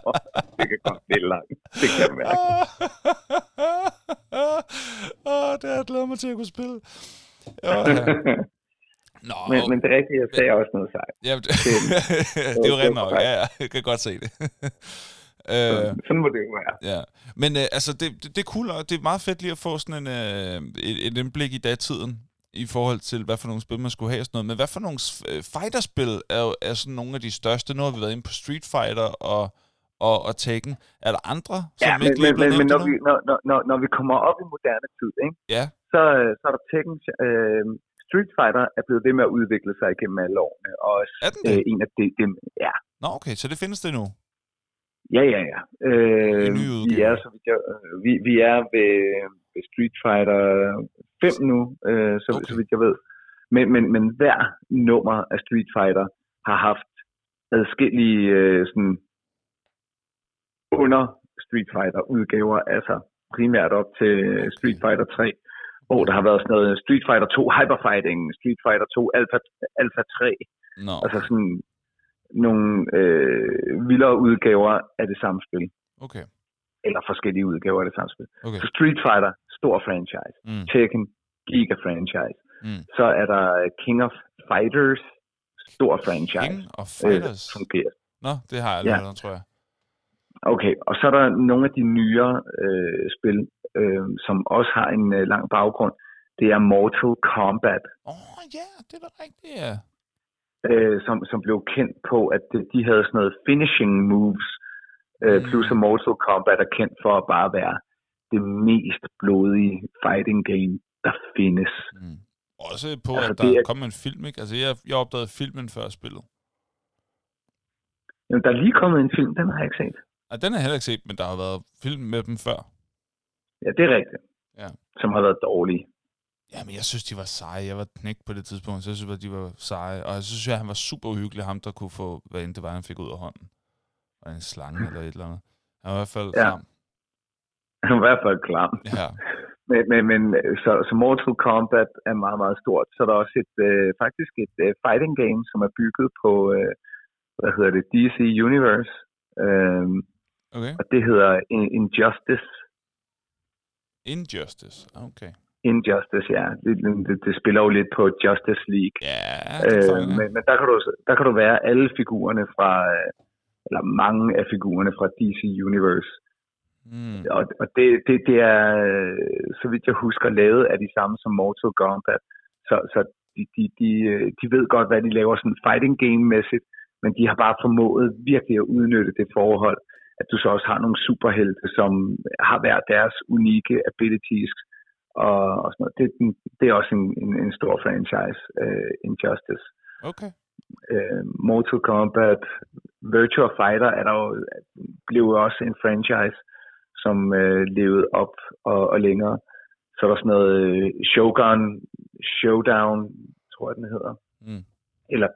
det kan godt blive langt. Det kan jeg mærke. Åh, det har jeg glædet mig til at kunne spille. Åh, ja. Nå, men, men det er rigtigt, jeg sagde også noget sejt. ja, det, det er jo rent nok. Ja, ja, jeg kan godt se det. øh, Sådan må det jo være. Ja, men øh, altså, det, det, det er cool, og det er meget fedt lige at få sådan en, øh, et, et indblik i datiden, i forhold til, hvad for nogle spil man skulle have og sådan noget. Men hvad for nogle øh, fighterspil er, jo, er sådan nogle af de største? Nu har vi været inde på Street Fighter og, og, og Tekken. Er der andre, som Ja, men, ikke lige men, blevet men, men når, vi, når, når, når, når vi kommer op i moderne tid, ikke? Ja. Så, øh, så er der Tekken, øh, Street Fighter er blevet ved med at udvikle sig igennem alle årene, og også Er den det? øh, en af de, dem, ja, Nå, okay, så det findes det nu. ja, ja, ja. Øh, vi er, så vidt jeg, øh, vi, vi er ved, ved Street Fighter 5 nu, øh, så, Okay. så vidt jeg ved. Men, men, men hver nummer af Street Fighter har haft adskillige øh, sådan, under Street Fighter udgaver, altså primært op til Street Fighter 3, hvor der har været sådan noget Street Fighter 2 Hyperfighting, Street Fighter 2 Alpha, Alpha 3, Nå, altså sådan nogle øh, vildere udgaver af det samme spil, okay. eller forskellige udgaver af det samme spil. okay. Så Street Fighter, stor franchise. Mm, Tekken, giga franchise. mm. Så er der King of Fighters, stor franchise. King of Øh, Fighters. fungerer. Nå, det har jeg aldrig Ja. tror jeg. Okay, og så er der nogle af de nyere øh, spil, øh, som også har en øh, lang baggrund. Det er Mortal Kombat, Åh, oh, ja, det er da rigtigt, ja. øh, som, som blev kendt på, at de, de havde sådan noget finishing moves, øh, Mm. plus at Mortal Kombat er kendt for at bare være det mest blodige fighting game, der findes. Mm. Også på, Altså, at der er- kom en film, ikke? Altså, jeg, jeg opdagede filmen før spillet. Jamen, der er lige kommet en film, den har jeg ikke set. Og den har jeg heller ikke set, men der har været film med dem før. Ja, det er rigtigt. Ja. Som har været dårlige. Ja, men jeg synes, de var seje. Jeg var knæk på det tidspunkt, så jeg synes, at de var seje. Og så synes jeg, at han var super uhyggelig, ham der kunne få, hvad end det var, han fik ud af hånden. Var det en slange eller et eller andet. Han var i hvert fald Ja. klam. Han var i hvert fald klam. Ja. Men, men, men så, så Mortal Kombat er meget, meget stort. Så er der også et, øh, faktisk et øh, fighting game, som er bygget på, øh, hvad hedder det, DC Universe. Øh, Okay. og det hedder In- Injustice. Injustice. Okay. Injustice, ja. Det, det, det spiller jo lidt på Justice League. Ja, det Øh, fanger jeg. men men der, kan du, der kan du være alle figurerne fra, øh, eller mange af figurerne fra DC Universe. Mm. Og, og det, det, det er, øh, så vidt jeg husker, lavet af de samme som Mortal Kombat. Så, så de, de, de, øh, de ved godt, hvad de laver sådan fighting game-mæssigt, men de har bare formået virkelig at udnytte det forhold, at du så også har nogle superhelte, som har hver deres unikke abilities, og, og sådan noget. Det, det er også en, en, en stor franchise, uh, Injustice. Okay. Uh, Mortal Kombat, Virtua Fighter er der jo, blev jo også en franchise, som uh, levede op og, og længere. Så er der sådan noget uh, Shogun, Showdown, tror jeg den hedder. Mm. Eller,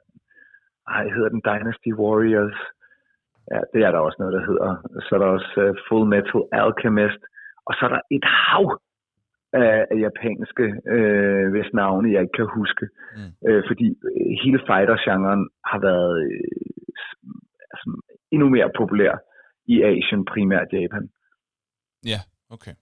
ej, hedder den Dynasty Warriors? Ja, det er der også noget, der hedder. Så er der også uh, Full Metal Alchemist. Og så er der et hav af, japanske, øh, hvis navne jeg ikke kan huske. Mm. Øh, fordi øh, hele fighter-genren har været øh, altså, endnu mere populær i Asien, primært Japan. Ja, okay.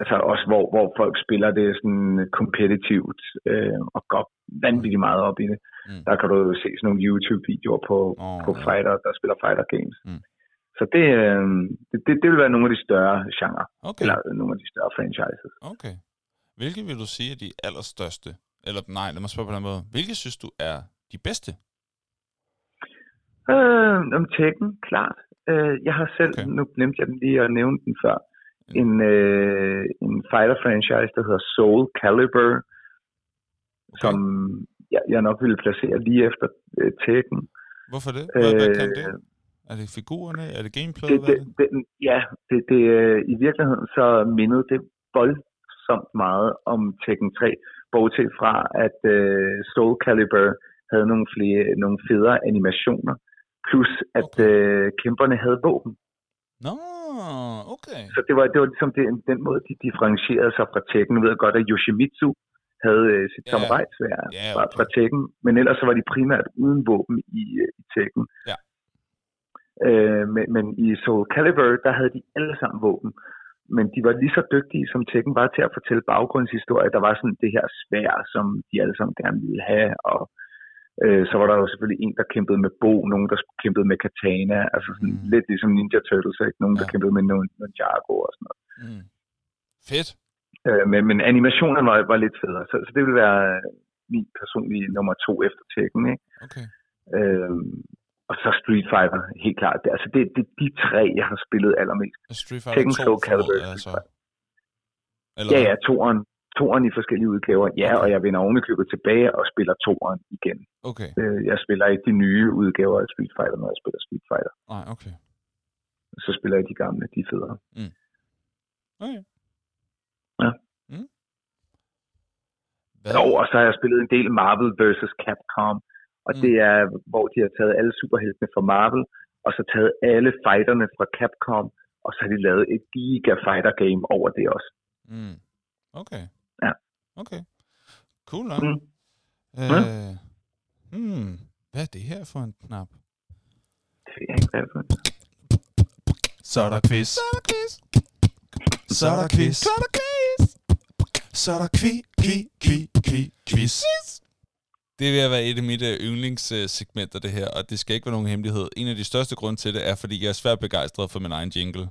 Altså også hvor, hvor folk spiller det sådan competitivt øh, og går vanvittigt meget op i det. Mm. Der kan du se sådan nogle YouTube-videoer på, Åh, på ja. fighter, der spiller fighter games. Mm. Så det, øh, det, det, det vil være nogle af de større genrer, Okay. eller nogle af de større franchises. Okay. Hvilke vil du sige er de allerstørste? Eller nej, lad mig spørge på den måde. Hvilke synes du er de bedste? Øh, om Tekken, klart. Øh, jeg har selv, Okay. okay. nu glemte jeg lige at nævne den før, en, øh, en fighter franchise, der hedder Soul Calibur, okay. som jeg, jeg nok ville placere lige efter øh, Tekken. Hvorfor det? Hvad, hvad kan Øh, det? Er det figurerne? Er det gameplay? Det, er det? det, ja, det, det, øh, i virkeligheden så mindede det voldsomt meget om Tekken 3, bortset fra, at øh, Soul Calibur havde nogle, flere, nogle federe animationer, plus at Okay. øh, kæmperne havde våben. Nå, okay. Så det var, det var ligesom det, den måde, de differentierede sig fra Tekken. Nu ved jeg godt, at Yoshimitsu havde øh, sit yeah. samurajsvær fra, okay. fra Tekken, men ellers så var de primært uden våben i, øh, i Tekken. Ja. Øh, men, men i Soul Calibur, der havde de alle sammen våben. Men de var lige så dygtige, som Tekken var til at fortælle baggrundshistorie. Der var sådan det her svær, som de alle sammen gerne ville have, og øh, så var der jo selvfølgelig en, der kæmpede med bo, nogen, der kæmpede med katana, altså sådan Mm. lidt ligesom Ninja Turtles, ikke? Nogen, der Ja. kæmpede med Ninjago og sådan noget. Mm. Fedt. Øh, men, men animationen var, var lidt federe, så, så det vil være min personlige nummer to efter Tekken, ikke? Okay. Øh, og så Street Fighter, helt klart. Det, altså, det det er de tre, jeg har spillet allermest. Er Street Fighter Tekken, 2 Soul Calibur, altså. Eller Ja, ja, toeren. Toeren i forskellige udgaver. Ja, Okay. og jeg vender ovenikøbet tilbage og spiller toeren igen. Okay. Øh, jeg spiller ikke de nye udgaver af Street Fighter, når jeg spiller Street Fighter. Nej, okay. Så spiller jeg de gamle, de er federe. Okay. Ja. Mm. Hvad? Jo, og så har jeg spillet en del Marvel vs. Capcom. Og Mm. det er, hvor de har taget alle superheltene fra Marvel, og så taget alle fighterne fra Capcom, og så har de lavet et giga fighter game over det også. Mm. Okay. Okay. Cool nok. Mm. Øh, hmm. Hvad er det her for en knap? Det ved jeg ikke, hvad det er for. Så er der quiz. Så er der quiz. Så er der quiz. Så er der quiz. Så er der kvi, kvi, kvi, kvi, quiz. Det vil være et af mine øh, yndlingssegmenter, det her, og det skal ikke være nogen hemmelighed. En af de største grunde til det er, fordi jeg er svært begejstret for min egen jingle.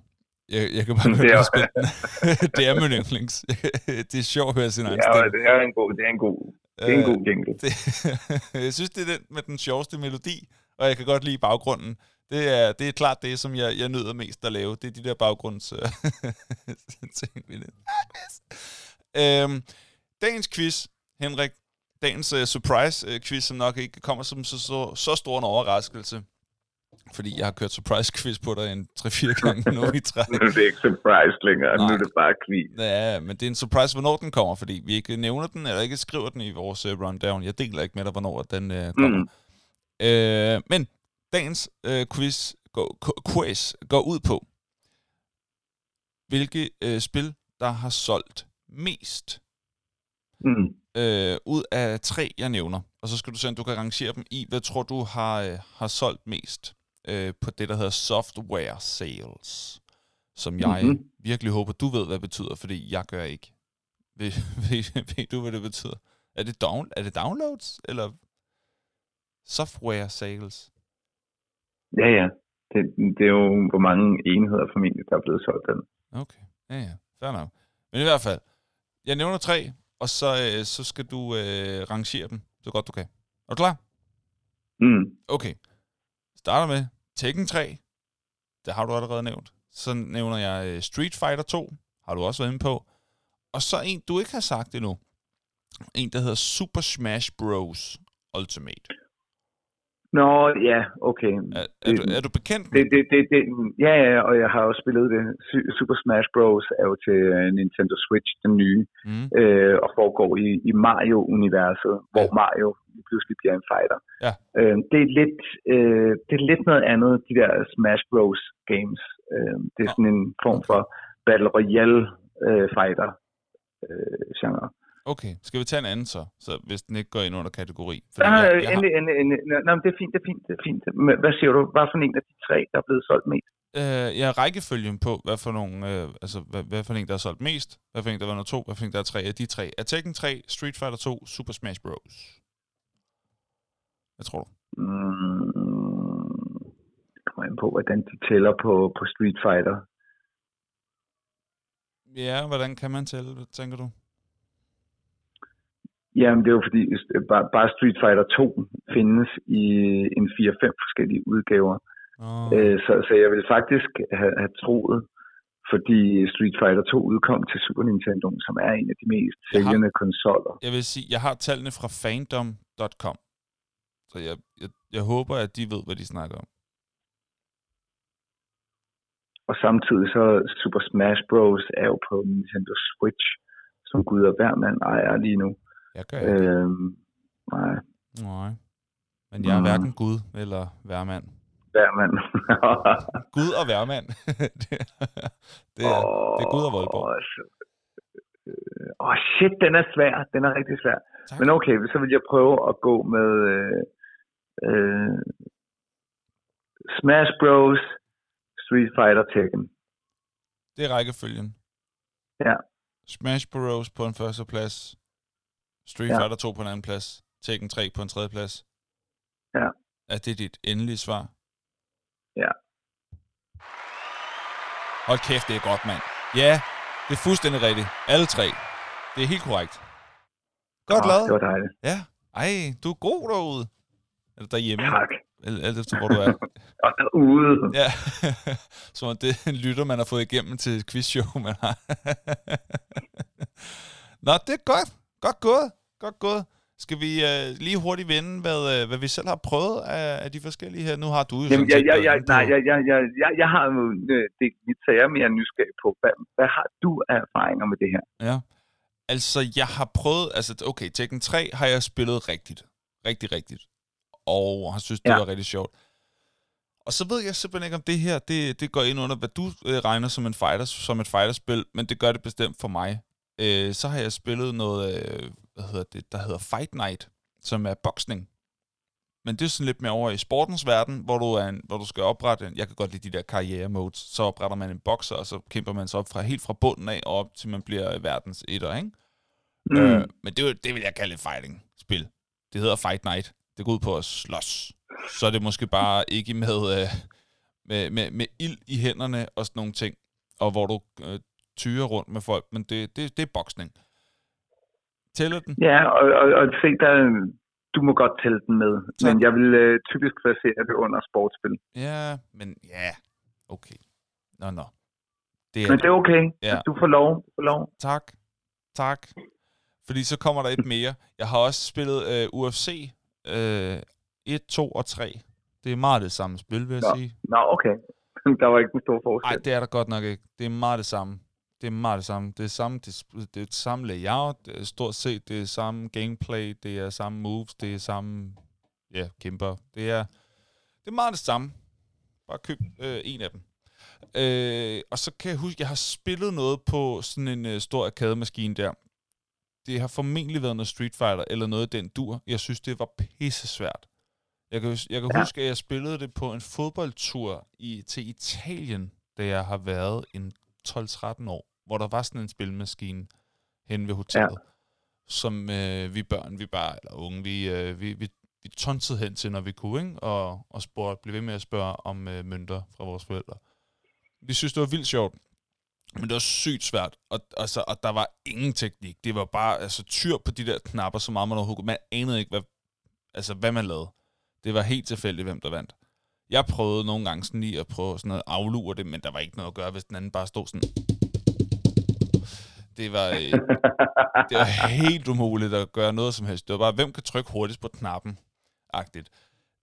Jeg, jeg kan bare Det godt er- den. det er min yndlings. det er sjovt at høre sin egen Ja, stemme. det er en god, det er en god, det er en Øh, god jingle. det, jeg synes, det er den med den sjoveste melodi, og jeg kan godt lide baggrunden. Det er, det er klart det, som jeg, jeg nyder mest at lave. Det er de der baggrunds... øh, ting det. øhm, dagens quiz, Henrik. Dagens uh, surprise-quiz, som nok ikke kommer som så, så, så stor en overraskelse. Fordi jeg har kørt surprise-quiz på dig en 3-4 gange nu i træk. Nu er det ikke surprise længere, nu Nej. er det bare quiz. Ja, men det er en surprise, hvornår den kommer, fordi vi ikke nævner den, eller ikke skriver den i vores uh, rundown. Jeg deler ikke med dig, hvornår den uh, kommer. Mm. Øh, men dagens øh, quiz, går, quiz går ud på, hvilke øh, spil, der har solgt mest Mm. øh, ud af tre, jeg nævner. Og så skal du se, om du kan rangere dem i, hvad tror du har, øh, har solgt mest øh, på det, der hedder software sales. Som jeg Mhm. mm-hmm. virkelig håber, du ved, hvad det betyder, fordi jeg gør ikke. Ved, ved, ved du, hvad det betyder? Er det, down, er det downloads, eller software sales? Ja, ja. Det, det er jo, hvor mange enheder formentlig, der er blevet solgt den. Okay, ja, ja, fair nok. Men i hvert fald, jeg nævner tre, og så, øh, så skal du øh, rangere dem, så godt du kan. Er du klar? Mm. Okay. Starter med Tekken 3. Det har du allerede nævnt. Så nævner jeg øh, Street Fighter 2. Har du også været inde på. Og så en, du ikke har sagt endnu. En, der hedder Super Smash Bros. Ultimate. Nå, ja, okay. Er, er, du, er du bekendt med Det, det, det, det, ja, ja, og jeg har også spillet det. Su- Super Smash Bros. er jo til øh, Nintendo Switch, den nye, Mm. øh, og foregår i, i Mario-universet, hvor Ja. Mario lige pludselig bliver en fighter. Ja. Øh, det, er lidt, øh, det er lidt noget andet, de der Smash Bros. games. Øh, det er Nå, sådan en form for Battle Royale øh, fighter øh, genre. Okay, skal vi tage en anden så? Så hvis den ikke går ind under kategori. Fordi Ah, jeg, jeg har, endelig, endelig, endelig. Nå, nå, men det er fint, det er fint, det er fint. Men Hvad siger du? Hvad for en af de tre, der er blevet solgt mest? øh, jeg har rækkefølgen på, hvad for, nogle, øh, altså, hvad, hvad for en, der er solgt mest, hvad for en, der var nummer to, hvad for en, der er tre af de tre. Er Tekken 3, Street Fighter 2, Super Smash Bros. Hvad tror du? Mm, det kommer an på, hvordan de tæller på, på Street Fighter. Ja, hvordan kan man tælle, tænker du? Jamen, det er jo fordi, bare, Street Fighter 2 findes i en 4-5 forskellige udgaver. Oh. Så, så jeg vil faktisk have, have troet, fordi Street Fighter 2 udkom til Super Nintendo, som er en af de mest Jeg har- sælgende konsoller. Jeg vil sige, jeg har tallene fra fandom.com. Så jeg, jeg, jeg håber, at de ved, hvad de snakker om. Og samtidig så Super Smash Bros. er jo på Nintendo Switch, som Gud og hver mand ejer lige nu. Jeg gør ikke. Øhm, nej, Nej. Men jeg er Mm. hverken Gud eller værmand. hver mand. Gud og værmand. det, det, er, det er Gud og Voldborg. Åh, øh, Åh, shit, den er svær. Den er rigtig svær. Tak. Men okay, så vil jeg prøve at gå med øh, øh, Smash Bros. Street Fighter Tekken. Det er rækkefølgen. Ja. Smash Bros. på en første plads. Street Ja. Fighter 2 på en anden plads. Tekken 3 på en tredje plads. Ja. Er det dit endelige svar? Ja. Hold kæft, det er godt, mand. Ja, det er fuldstændig rigtigt. Alle tre. Det er helt korrekt. Godt Åh, lavet. Det var dejligt. Ja. Ej, du er god derude. Eller derhjemme. Tak. Alt alt efter, hvor du er. Og derude. Ja. Som om det en lytter, man har fået igennem til et quizshow, man har. Nå, det er godt. Godt gået. Godt gået. Skal vi uh, lige hurtigt vende, hvad, uh, hvad vi selv har prøvet af, af de forskellige her? Nu har du jo Jamen, jeg, jeg, jeg, nej, jeg, jeg, jeg, jeg, jeg har jo øh, det, mit så jeg er mere nysgerrig på. Hvad, hvad har du af erfaringer med det her? Ja. Altså, jeg har prøvet... Altså, okay, Tekken 3 har jeg spillet rigtigt. Rigtig, rigtigt. Og har synes, det Ja. var rigtig sjovt. Og så ved jeg simpelthen ikke, om det her, det, det går ind under, hvad du øh, regner som, en fighter, som et fighterspil, men det gør det bestemt for mig. Øh, så har jeg spillet noget, øh, hvad hedder det, der hedder Fight Night, som er boksning. Men det er sådan lidt mere over i sportens verden, hvor du, er en, hvor du skal oprette en, jeg kan godt lide de der karriere modes, så opretter man en bokser, og så kæmper man sig op fra helt fra bunden af og op til man bliver verdens etter, ikke? Mm. Øh, men det, er det vil jeg kalde et fighting-spil. Det hedder Fight Night. Det går ud på at slås. Så er det måske bare ikke med, øh, med, med, med ild i hænderne og sådan nogle ting. og hvor du øh, tyrer rundt med folk, men det, det, det er boksning. Tæller den? Ja, og, og, og se, der, du må godt tælle den med, Så- men jeg vil øh, typisk placere det under sportsspil. Ja, men ja, okay. Nå, nå. Det er Men det er okay. Ja. Du får lov. Du får lov. Tak. Tak. Fordi så kommer der et mere. Jeg har også spillet øh, UFC øh, 1, 2 og 3. Det er meget det samme spil, vil jeg Nå. sige. Nå, okay. Der var ikke en stor Nej, forskel. det er der godt nok ikke. Det er meget det samme. Det er meget det samme. Det er samme, det, det er det samme layout, det er stort set det er samme gameplay, det er samme moves, det er samme, ja, kæmper. Det er, det er meget det samme. Bare køb øh, en af dem. Øh, og så kan jeg huske, jeg har spillet noget på sådan en øh, stor arkademaskine der. Det har formentlig været noget Street Fighter, eller noget af den dur. Jeg synes, det var pisse svært. Jeg kan, jeg kan. Ja. huske, at jeg spillede det på en fodboldtur i, til Italien, da jeg har været en 12-13 år, hvor der var sådan en spilmaskine hen ved hotellet, ja. som øh, vi børn, vi bare, eller unge, vi, øh, vi, vi, vi tonsede hen til, når vi kunne, ikke? Og, og spurgte, blev ved med at spørge om øh, mønter fra vores forældre. Vi synes, det var vildt sjovt, men det var sygt svært, og, altså, og der var ingen teknik. Det var bare altså, tyr på de der knapper, så meget man overhovedet. Man anede ikke, hvad, altså, hvad man lavede. Det var helt tilfældigt, hvem der vandt. Jeg prøvede nogle gange sådan lige at prøve sådan at aflure det, men der var ikke noget at gøre, hvis den anden bare stod sådan. Det var, øh, det var helt umuligt at gøre noget som helst. Det var bare, hvem kan trykke hurtigst på knappen? Agtigt.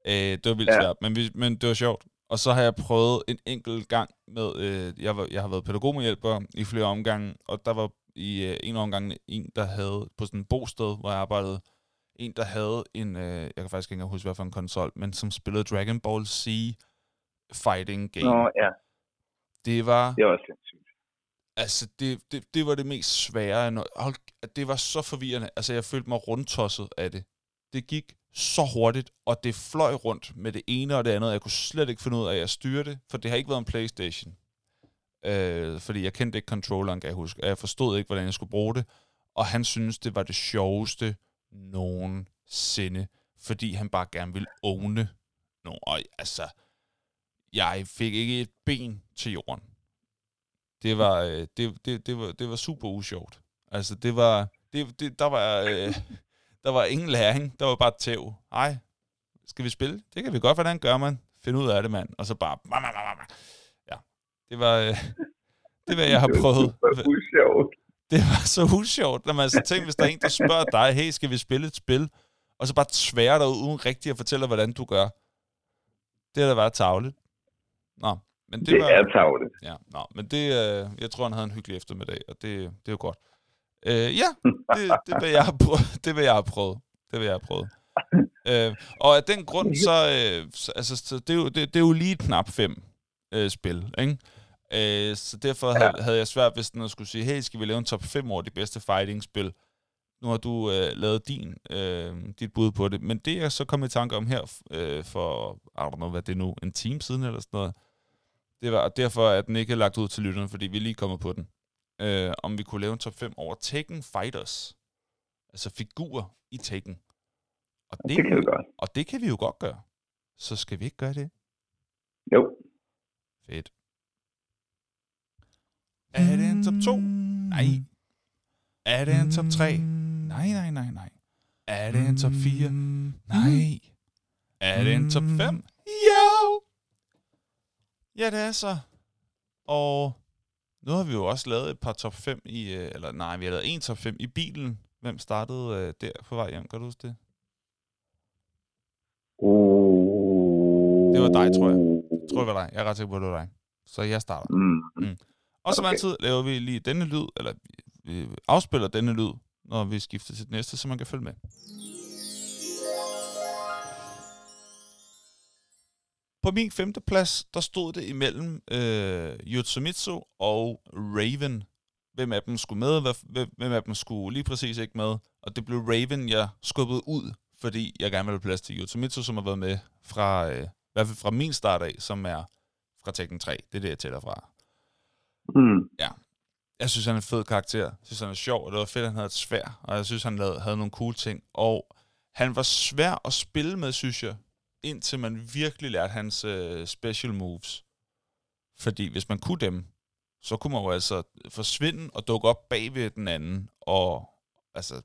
Øh, det var vildt Ja. svært, men, vi, men det var sjovt. Og så har jeg prøvet en enkelt gang med, øh, jeg, var, jeg har været pædagogmedhjælper i flere omgange, og der var i øh, en omgang en, der havde på sådan en bosted, hvor jeg arbejdede, en, der havde en, øh, jeg kan faktisk ikke engang huske, hvad for en konsol, men som spillede Dragon Ball Z fighting game. Nå, ja. Det var, Det også sindssygt altså, det, det, det var det mest svære. af. Hold, det var så forvirrende. Altså, jeg følte mig rundtosset af det. Det gik så hurtigt, og det fløj rundt med det ene og det andet. Jeg kunne slet ikke finde ud af at styre det, for det har ikke været en Playstation. Øh, fordi jeg kendte ikke controlleren, kan jeg huske, jeg forstod ikke, hvordan jeg skulle bruge det. Og han synes det var det sjoveste nogensinde, fordi han bare gerne ville åne nogen. Og altså, jeg fik ikke et ben til jorden. Det var, øh, det, det, det var, det var super usjovt. Altså, det var, det, det, der var, øh, der var ingen læring. Der var bare tæv. Ej, skal vi spille? Det kan vi godt. Hvordan gør man? Find ud af det, mand. Og så bare... Ja, det var... Øh, det var, jeg har Det var prøvet. usjovt. Det var så usjovt, når man altså tænker, hvis der er en, der spørger dig, hey, skal vi spille et spil? Og så bare tvære dig ud, uden rigtigt at fortælle, hvordan du gør. Det har da været tavligt. Nå, men det, Det var... er tavligt. Ja, nå, men det, øh, jeg tror, han havde en hyggelig eftermiddag, og det, det er jo godt. Øh, ja, det, det, vil jeg have prøvet. det vil jeg have prøvet. Det vil jeg have prøvet. Øh, og af den grund, så, øh, så, altså, så det, er jo, det, det er jo lige knap fem øh, spil, ikke? Øh, så derfor havde, havde jeg svært ved sådan at skulle sige, hey, skal vi lave en top 5 over de bedste fighting-spil? Nu har du øh, lavet din, øh, dit bud på det. Men det, jeg så kom i tanke om her øh, for, I don't know, hvad det er nu, en time siden eller sådan noget, det var derfor, at den ikke er lagt ud til lytterne, fordi vi er lige kommet på den. Øh, om vi kunne lave en top 5 over Tekken Fighters. Altså figurer i Tekken. Og Det kan vi godt. Og det kan vi jo godt gøre. Så skal vi ikke gøre det? Jo. Fedt. Er det en top 2? Nej. Er det en top 3? Nej, nej, nej, nej. Er det en top 4? Nej. Er det en top 5? Jo! Ja, det er så. Og nu har vi jo også lavet et par top 5 i, øh, eller nej, vi har lavet en top 5 i bilen. Hvem startede øh, der på vej hjem? Kan du huske det? Det var dig, tror jeg. Jeg tror, det var dig. Jeg er ret sikker på, at det var dig. Så jeg starter. Mm. Og som Okay. altid laver vi lige denne lyd, eller vi afspiller denne lyd, når vi skifter til det næste, så man kan følge med. På min femte plads, der stod det imellem øh, Yotsumitsu og Raven. Hvem af dem skulle med, hvem- hvem af dem skulle lige præcis ikke med. Og det blev Raven, jeg skubbede ud, fordi jeg gerne ville have plads til Yotsumitsu, som har været med fra, øh, i hvert fald fra min start af, som er fra Tekken 3. Det er det, jeg tæller fra. Mm. Jeg synes, han er en fed karakter. Jeg synes, han er sjov, og det var fedt, at han havde et svær. Og jeg synes, han lavede, havde nogle cool ting. Og han var svær at spille med, synes jeg, indtil man virkelig lærte hans øh, special moves. Fordi hvis man kunne dem, så kunne man jo altså forsvinde og dukke op bag ved den anden, og altså,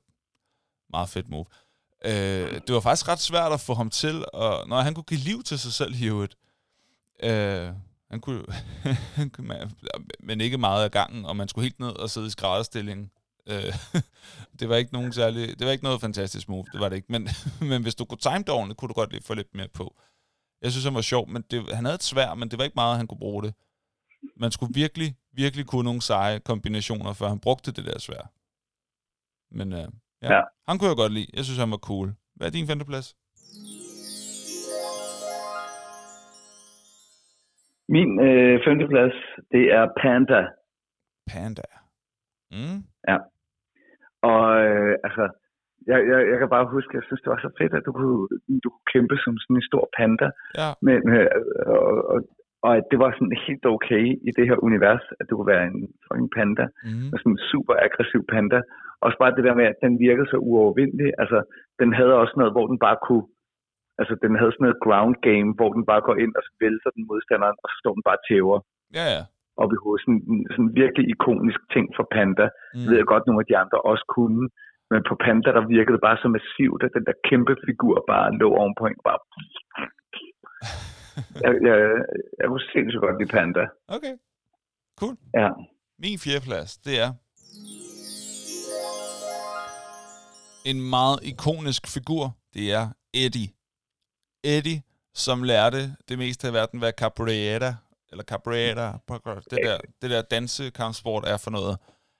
meget fedt move. Øh, det var faktisk ret svært at få ham til, og når han kunne give liv til sig selv, Hewitt. Øh, han kunne, han kunne- men ikke meget af gangen, og man skulle helt ned og sidde i skrædderstillingen Øh, det var ikke nogen særlig, det var ikke noget fantastisk move, det var det ikke. Men, men hvis du kunne time ordentligt, kunne du godt lige få lidt mere på. Jeg synes, han var sjov, men det, han havde et svær, men det var ikke meget, han kunne bruge det. Man skulle virkelig, virkelig kunne nogle seje kombinationer, før han brugte det der svær. Men øh, ja, Ja. han kunne jeg godt lide. Jeg synes, han var cool. Hvad er din femteplads? Min øh, femteplads, det er Panda. Panda. Mm. Og øh, altså, jeg, jeg, jeg kan bare huske, jeg synes, det var så fedt, at du kunne, du kunne kæmpe som sådan en stor panda. Ja. Men, øh, og, og, og at det var sådan helt okay i det her univers, at du kunne være en fucking panda. Mm. Og sådan en super aggressiv panda. Også bare det der med, at den virkede så uovervindelig. Altså, den havde også noget, hvor den bare kunne... Altså, den havde sådan noget ground game, hvor den bare går ind og vælter den modstanderen, og så står den bare og tæver Ja, ja. Op i hovedet. Sådan, sådan en virkelig ikonisk ting for Panda. Mm. Det ved jeg godt, nogle af de andre også kunne. Men på Panda, der virkede det bare så massivt, at den der kæmpe figur bare lå ovenpå en. Bare... Jeg, jeg, jeg kunne sindssygt godt lide Panda. Okay. Ja. Min fjerdeplads, det er en meget ikonisk figur. Det er Eddie. Eddie, som lærte det meste af verden, hvad capoeira, eller capoeira, det der, det der dansekampsport er for noget.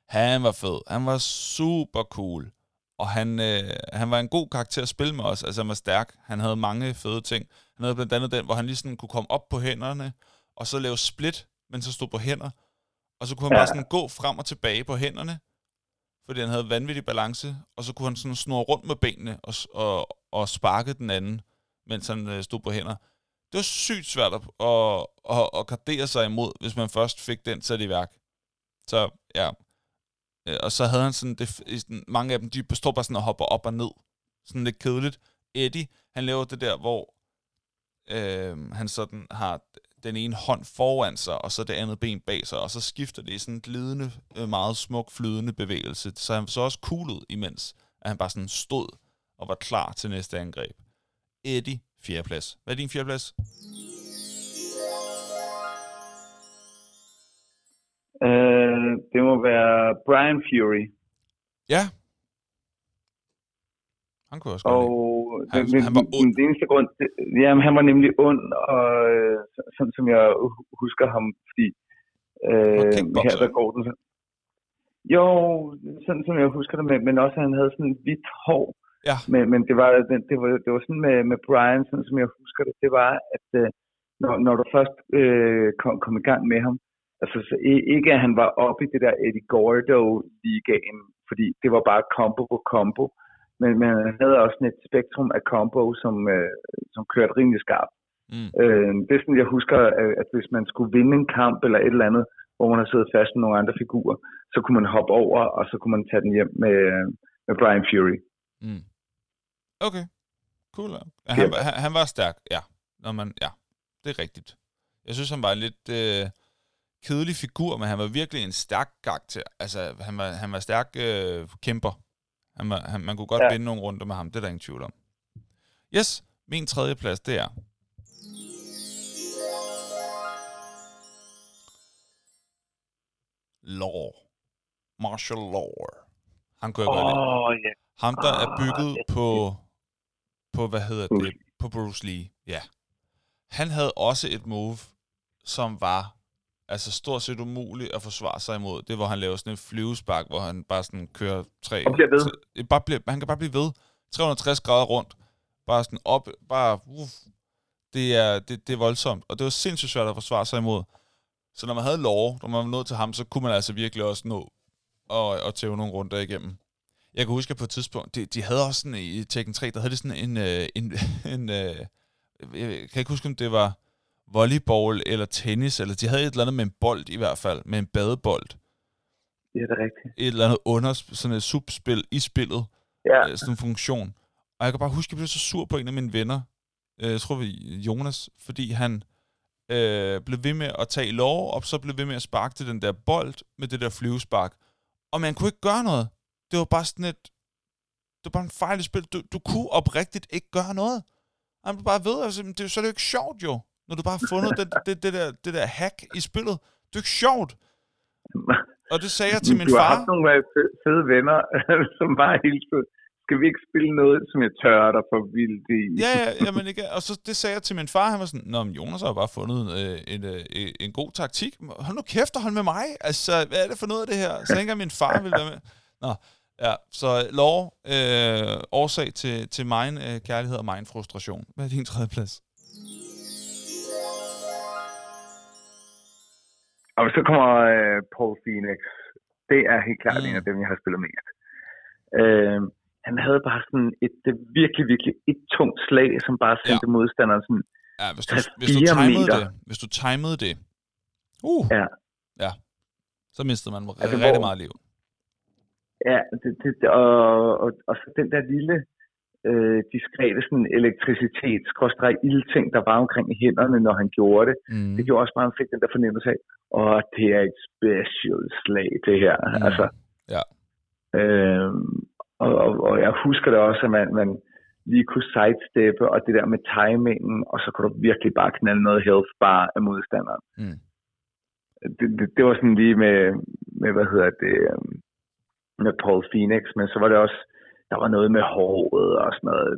Han var fed. Han var super cool. Og han, øh, han var en god karakter at spille med os. Altså, han var stærk. Han havde mange fede ting. Han havde blandt andet den, hvor han lige sådan kunne komme op på hænderne, og så lave split, men så stod på hænder. Og så kunne han Ja. bare sådan gå frem og tilbage på hænderne, fordi han havde vanvittig balance, og så kunne han sådan snurre rundt med benene og, og, og sparke den anden, mens han øh, stod på hænder. Det var sygt svært at, at, at, at gardere sig imod, hvis man først fik den sat i værk. Så ja. Øh, og så havde han sådan, det, sådan, mange af dem, de står bare sådan og hopper op og ned. Sådan lidt kedeligt. Eddie, han laver det der, hvor øh, han sådan har den ene hånd foran sig, og så det andet ben bag sig, og så skifter det i sådan en glidende, øh, meget smuk, flydende bevægelse. Så han så også cool ud, imens at han bare sådan stod og var klar til næste angreb. Eddie, fjerdeplads. Hvad er din fjerdeplads? Øh, det må være Brian Fury. Ja. Han kunne også Og Han- den, han var ond. den eneste grund, det, jamen, han var nemlig ond, og øh, så- sådan som jeg hu- husker ham, fordi øh, her der går den. Jo, sådan som jeg husker det, men, men også at han havde sådan hvidt hår, Ja. men, men det, var, det, det, var, det var sådan med, med Brian, sådan som jeg husker det, det var, at øh, når, når du først øh, kom, kom i gang med ham, altså så ikke at han var oppe i det der Eddie Gordo-ligaen, fordi det var bare combo på combo, men, men han havde også sådan et spektrum af combo, som, øh, som kørte rimelig skarpt. Mm. Øh, det er sådan, jeg husker, at, at hvis man skulle vinde en kamp eller et eller andet, hvor man har siddet fast med nogle andre figurer, så kunne man hoppe over, og så kunne man tage den hjem med, med Brian Fury. Mm. Okay. Cool. ja. Han, var- han, han var stærk, ja. Når man, ja, det er rigtigt. Jeg synes, han var en lidt øh, kedelig figur, men han var virkelig en stærk karakter. Altså, han var, han var stærk øh, kæmper. Han var, han, man kunne godt ja. Vinde nogle runder med ham, det er der ingen tvivl om. Yes, min tredje plads, det er... Law. Martial Law. Han kunne jeg godt lide. ja. Ham, der er Ah, bygget er på, på, hvad hedder Bruce det, på Bruce Lee, ja. Han havde også et move, som var altså stort set umuligt at forsvare sig imod. Det hvor han laver sådan en flyvespark, hvor han bare sådan kører tre... Og bliver ved. tre- bare bliver, han kan bare blive ved. 360 grader rundt. Bare sådan op, bare... Uff. Det er, det, det er voldsomt, og det var sindssygt svært at forsvare sig imod. Så når man havde lov, når man var nået til ham, så kunne man altså virkelig også nå og, og tæve nogle runder igennem. Jeg kan huske, at på et tidspunkt, de, de havde også sådan i Tekken 3, der havde de sådan en, øh, en, en øh, jeg kan ikke huske, om det var volleyball eller tennis, eller de havde et eller andet med en bold i hvert fald, med en badebold. Det er det rigtigt. Et eller andet under, sådan et subspil i spillet, Ja, øh, sådan en funktion. Og jeg kan bare huske, at jeg blev så sur på en af mine venner, øh, jeg tror vi Jonas, fordi han, øh, blev ved med at tage lov, og så blev ved med at sparke til den der bold med det der flyvespark. Og man kunne ikke gøre noget. Det var bare sådan et... Det var bare en fejl i spil. Du, du kunne oprigtigt ikke gøre noget. Han blev bare ved, altså, det, så er det jo ikke sjovt jo, når du bare har fundet det, det, det, der, det der hack i spillet. Det er ikke sjovt. Og det sagde jeg til min du har far. haft nogle fede, venner, som bare hele tiden, skal vi ikke spille noget, som jeg tørrer dig for vildt i? Ja, ja, jamen ikke. Og så det sagde jeg til min far, han var sådan, Nå, men Jonas har jo bare fundet øh, en, øh, en god taktik. Hold nu kæft og hold med mig. Altså, hvad er det for noget af det her? Så ikke min far ville være med. Nå, ja, så lov, øh, årsag til, til min øh, kærlighed og min frustration. Hvad er din tredje plads? Og så kommer øh, Paul Phoenix. Det er helt klart Mm. en af dem, jeg har spillet mest. Øh, han havde bare sådan et virkelig, virkelig et tungt slag, som bare sendte ja. modstanderen sådan, Ja, hvis du, hvis du timede meter. det, hvis du timede det, uh, ja, ja, så mistede man altså, rigtig hvor- meget liv. Ja det, det, og, og, og så den der lille øh, diskrete sådan elektricitet, skråstreg ildting, der var omkring i hænderne, når han gjorde det. Mm. Det gjorde også bare, at han fik den der fornemmelse af, åh, det er et special slag, det her. Mm. Altså, Ja. Øhm, og, og, og jeg husker det også, at man, man lige kunne sidesteppe, og det der med timingen, og så kunne du virkelig bare knalde noget health bar af modstanderen. Mm. Det, det, det var sådan lige med, med hvad hedder det, øhm, med Paul Phoenix, men så var det også, der var noget med håret og sådan noget.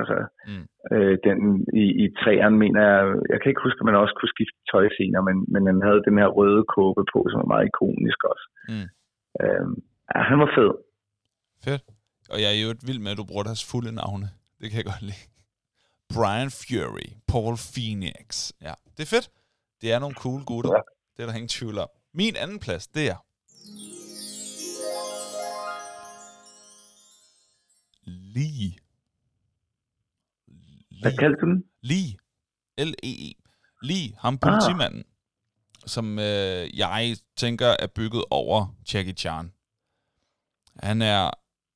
Altså, Mm. øh, den, i, i træerne mener jeg, jeg kan ikke huske, at man også kunne skifte tøj senere, men, men han havde den her røde kåbe på, som var meget ikonisk også. Mm. Øhm, ja, han var fed. Fedt. Og jeg er jo et vild med, at du bruger deres fulde navne. Det kan jeg godt lide. Brian Fury, Paul Phoenix. Ja, det er fedt. Det er nogle cool gutter. Ja. Det er der ingen tvivl om. Min anden plads, det er... Lee. Hvad kaldte du den? Lee. L-E-E. Lee, ham politimanden, som øh, jeg tænker er bygget over Jackie Chan. Han er,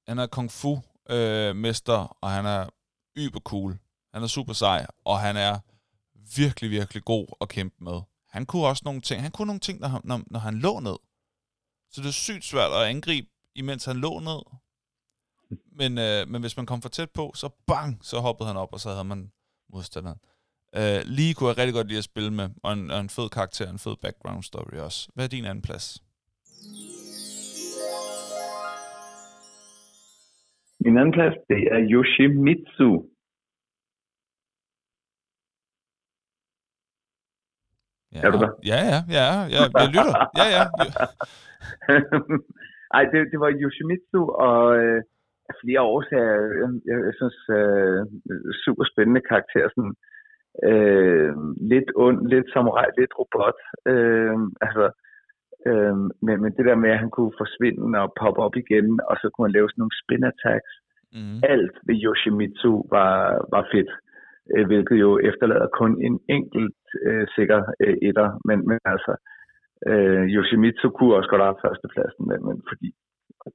han er kung fu øh, mester, og han er yber cool. Han er super sej, og han er virkelig, virkelig god at kæmpe med. Han kunne også nogle ting. Han kunne nogle ting, når han, når, når han lå ned. Så det er sygt svært at angribe, imens han lå ned. Men, øh, men hvis man kom for tæt på, så bang, så hoppede han op, og så havde man modstanderen. Øh, lige kunne jeg rigtig godt lide at spille med, og en, og en fed karakter, en fed background story også. Hvad er din anden plads? Min anden plads, det er Yoshimitsu. Ja, Er du der? Ja, ja, ja, ja, jeg lytter. Ja, ja. Ej, det, det var Yoshimitsu, og øh, af flere årsager, jeg, jeg, jeg synes, øh, super spændende karakter, sådan, øh, lidt ond, lidt samurai, lidt robot, øh, altså, øh, men, men det der med, at han kunne forsvinde og poppe op igen, og så kunne man lave sådan nogle spin attacks, Mm. alt ved Yoshimitsu var, var fedt, øh, hvilket jo efterlader kun en enkelt øh, sikker øh, etter, men, men altså, øh, Yoshimitsu kunne også godt have førstepladsen, men, men fordi,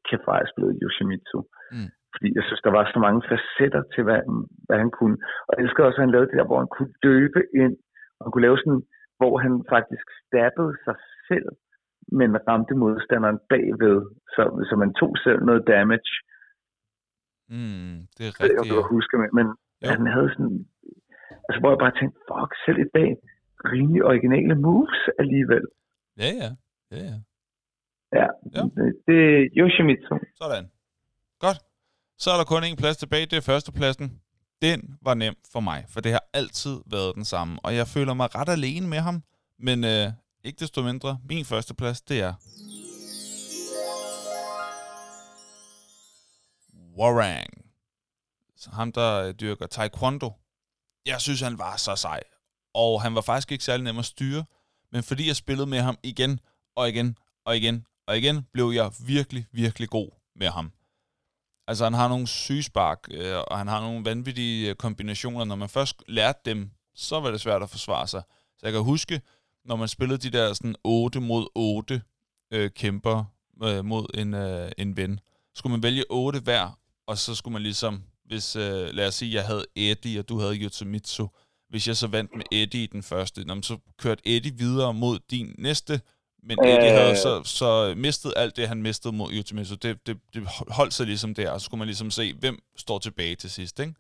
kæft hvor jeg spillet Yoshimitsu, Mm. fordi jeg synes, der var så mange facetter til, hvad, hvad han kunne, og jeg elsker også, at han lavede det der, hvor han kunne løbe ind, og han kunne lave sådan, hvor han faktisk stabbede sig selv, men ramte modstanderen bagved, så, så man tog selv noget damage, Mm, det er jeg rigtigt. du kan huske, men, men Jo. han havde sådan, altså hvor jeg bare tænkte, fuck, selv i dag, rimelig originale moves alligevel. Ja, ja. Ja, ja. Ja, Ja. det, er Yoshimitsu. Sådan. Godt. Så er der kun en plads tilbage. Det er førstepladsen. Den var nem for mig, for det har altid været den samme. Og jeg føler mig ret alene med ham. Men øh, ikke desto mindre, min førsteplads, det er... Warang. Så ham, der øh, dyrker taekwondo. Jeg synes, han var så sej. Og han var faktisk ikke særlig nem at styre. Men fordi jeg spillede med ham igen og igen og igen og igen, blev jeg virkelig, virkelig god med ham. Altså, han har nogle sygespark, øh, og han har nogle vanvittige øh, kombinationer. Når man først lærte dem, så var det svært at forsvare sig. Så jeg kan huske, når man spillede de der sådan 8 mod 8 øh, kæmper øh, mod en, øh, en ven, skulle man vælge 8 hver, og så skulle man ligesom, hvis, øh, lad os sige, jeg havde Eddie, og du havde Yotsumitsu, hvis jeg så vandt med Eddie i den første, så kørte Eddie videre mod din næste, men Eddie Øh. havde så, så mistet alt det, han mistede mod så det, det, det holdt sig ligesom der, og så skulle man ligesom se, hvem står tilbage til sidst, ikke?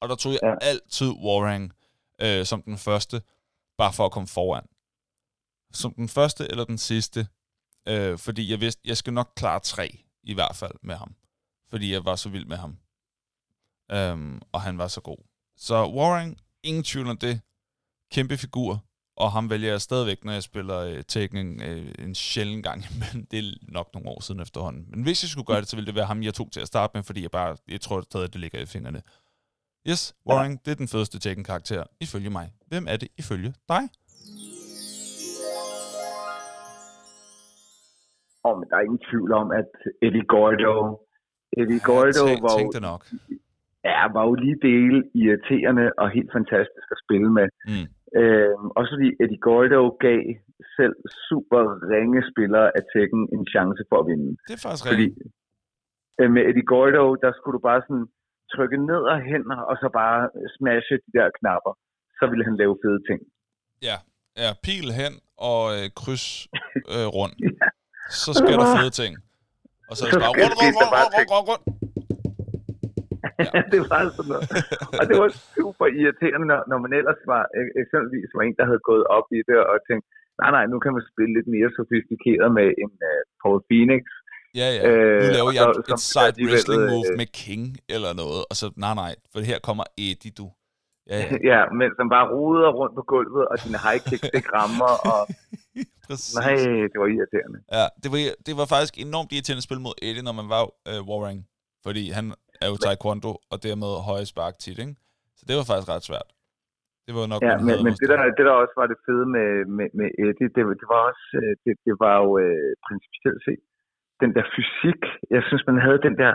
Og der tog jeg Ja. altid Warang øh, som den første, bare for at komme foran. Som den første eller den sidste, øh, fordi jeg vidste, jeg skal nok klare tre, i hvert fald med ham. Fordi jeg var så vild med ham. Øhm, og han var så god. Så Warring, ingen tvivl om det. Kæmpe figur. Og ham vælger jeg stadigvæk, når jeg spiller øh, Tekken øh, en sjælden gang. Men det er nok nogle år siden efterhånden. Men hvis jeg skulle gøre det, så ville det være ham, jeg tog til at starte med, fordi jeg bare, jeg tror stadig, at det ligger i fingrene. Yes, Warring, det er den fedeste Tekken-karakter, ifølge mig. Hvem er det ifølge dig? Og men der er ingen tvivl om, at Eddie Gordo, Eddie Gordo jeg var, tænkte nok. ja, var jo lige dele irriterende og helt fantastisk at spille med. Mm. Øhm, også fordi Eddie Gordo gav selv super ringe spillere af Tekken en chance for at vinde. Det er faktisk Fordi rigtigt. øh, med Eddie Gordo, der skulle du bare sådan trykke ned og hen, og så bare smashe de der knapper. Så ville han lave fede ting. Ja, ja pil hen og øh, kryds øh, rundt. Ja. Så sker der fede ting. Og så er det Så bare rundt, rundt, rundt, rundt, rundt, rundt, rundt. det var sådan noget. Og det var super irriterende, når, når man ellers var øh, eksempelvis var en, der havde gået op i det og tænkt, nej, nej, nu kan man spille lidt mere sofistikeret med en uh, Paul Phoenix. Ja, ja. Øh, Nu laver jeg så- et som side wrestling move øh, med King eller noget. Og så, nej, nej, for her kommer Eddie, du. Ja, ja. Ja, men som bare ruder rundt på gulvet, og dine high kicks ikke rammer, og nej, det var irriterende. Ja, det var, det var faktisk enormt irriterende at spille mod Eddie, når man var øh, Warring. Fordi han er jo taekwondo, og dermed høje spark tit, ikke? Så det var faktisk ret svært. Det var nok Ja, men, men det, der, det der også var det fede med, med, med Eddie, det, var- det var også, øh, det, det var jo øh, principielt set, den der fysik, jeg synes, man havde den der,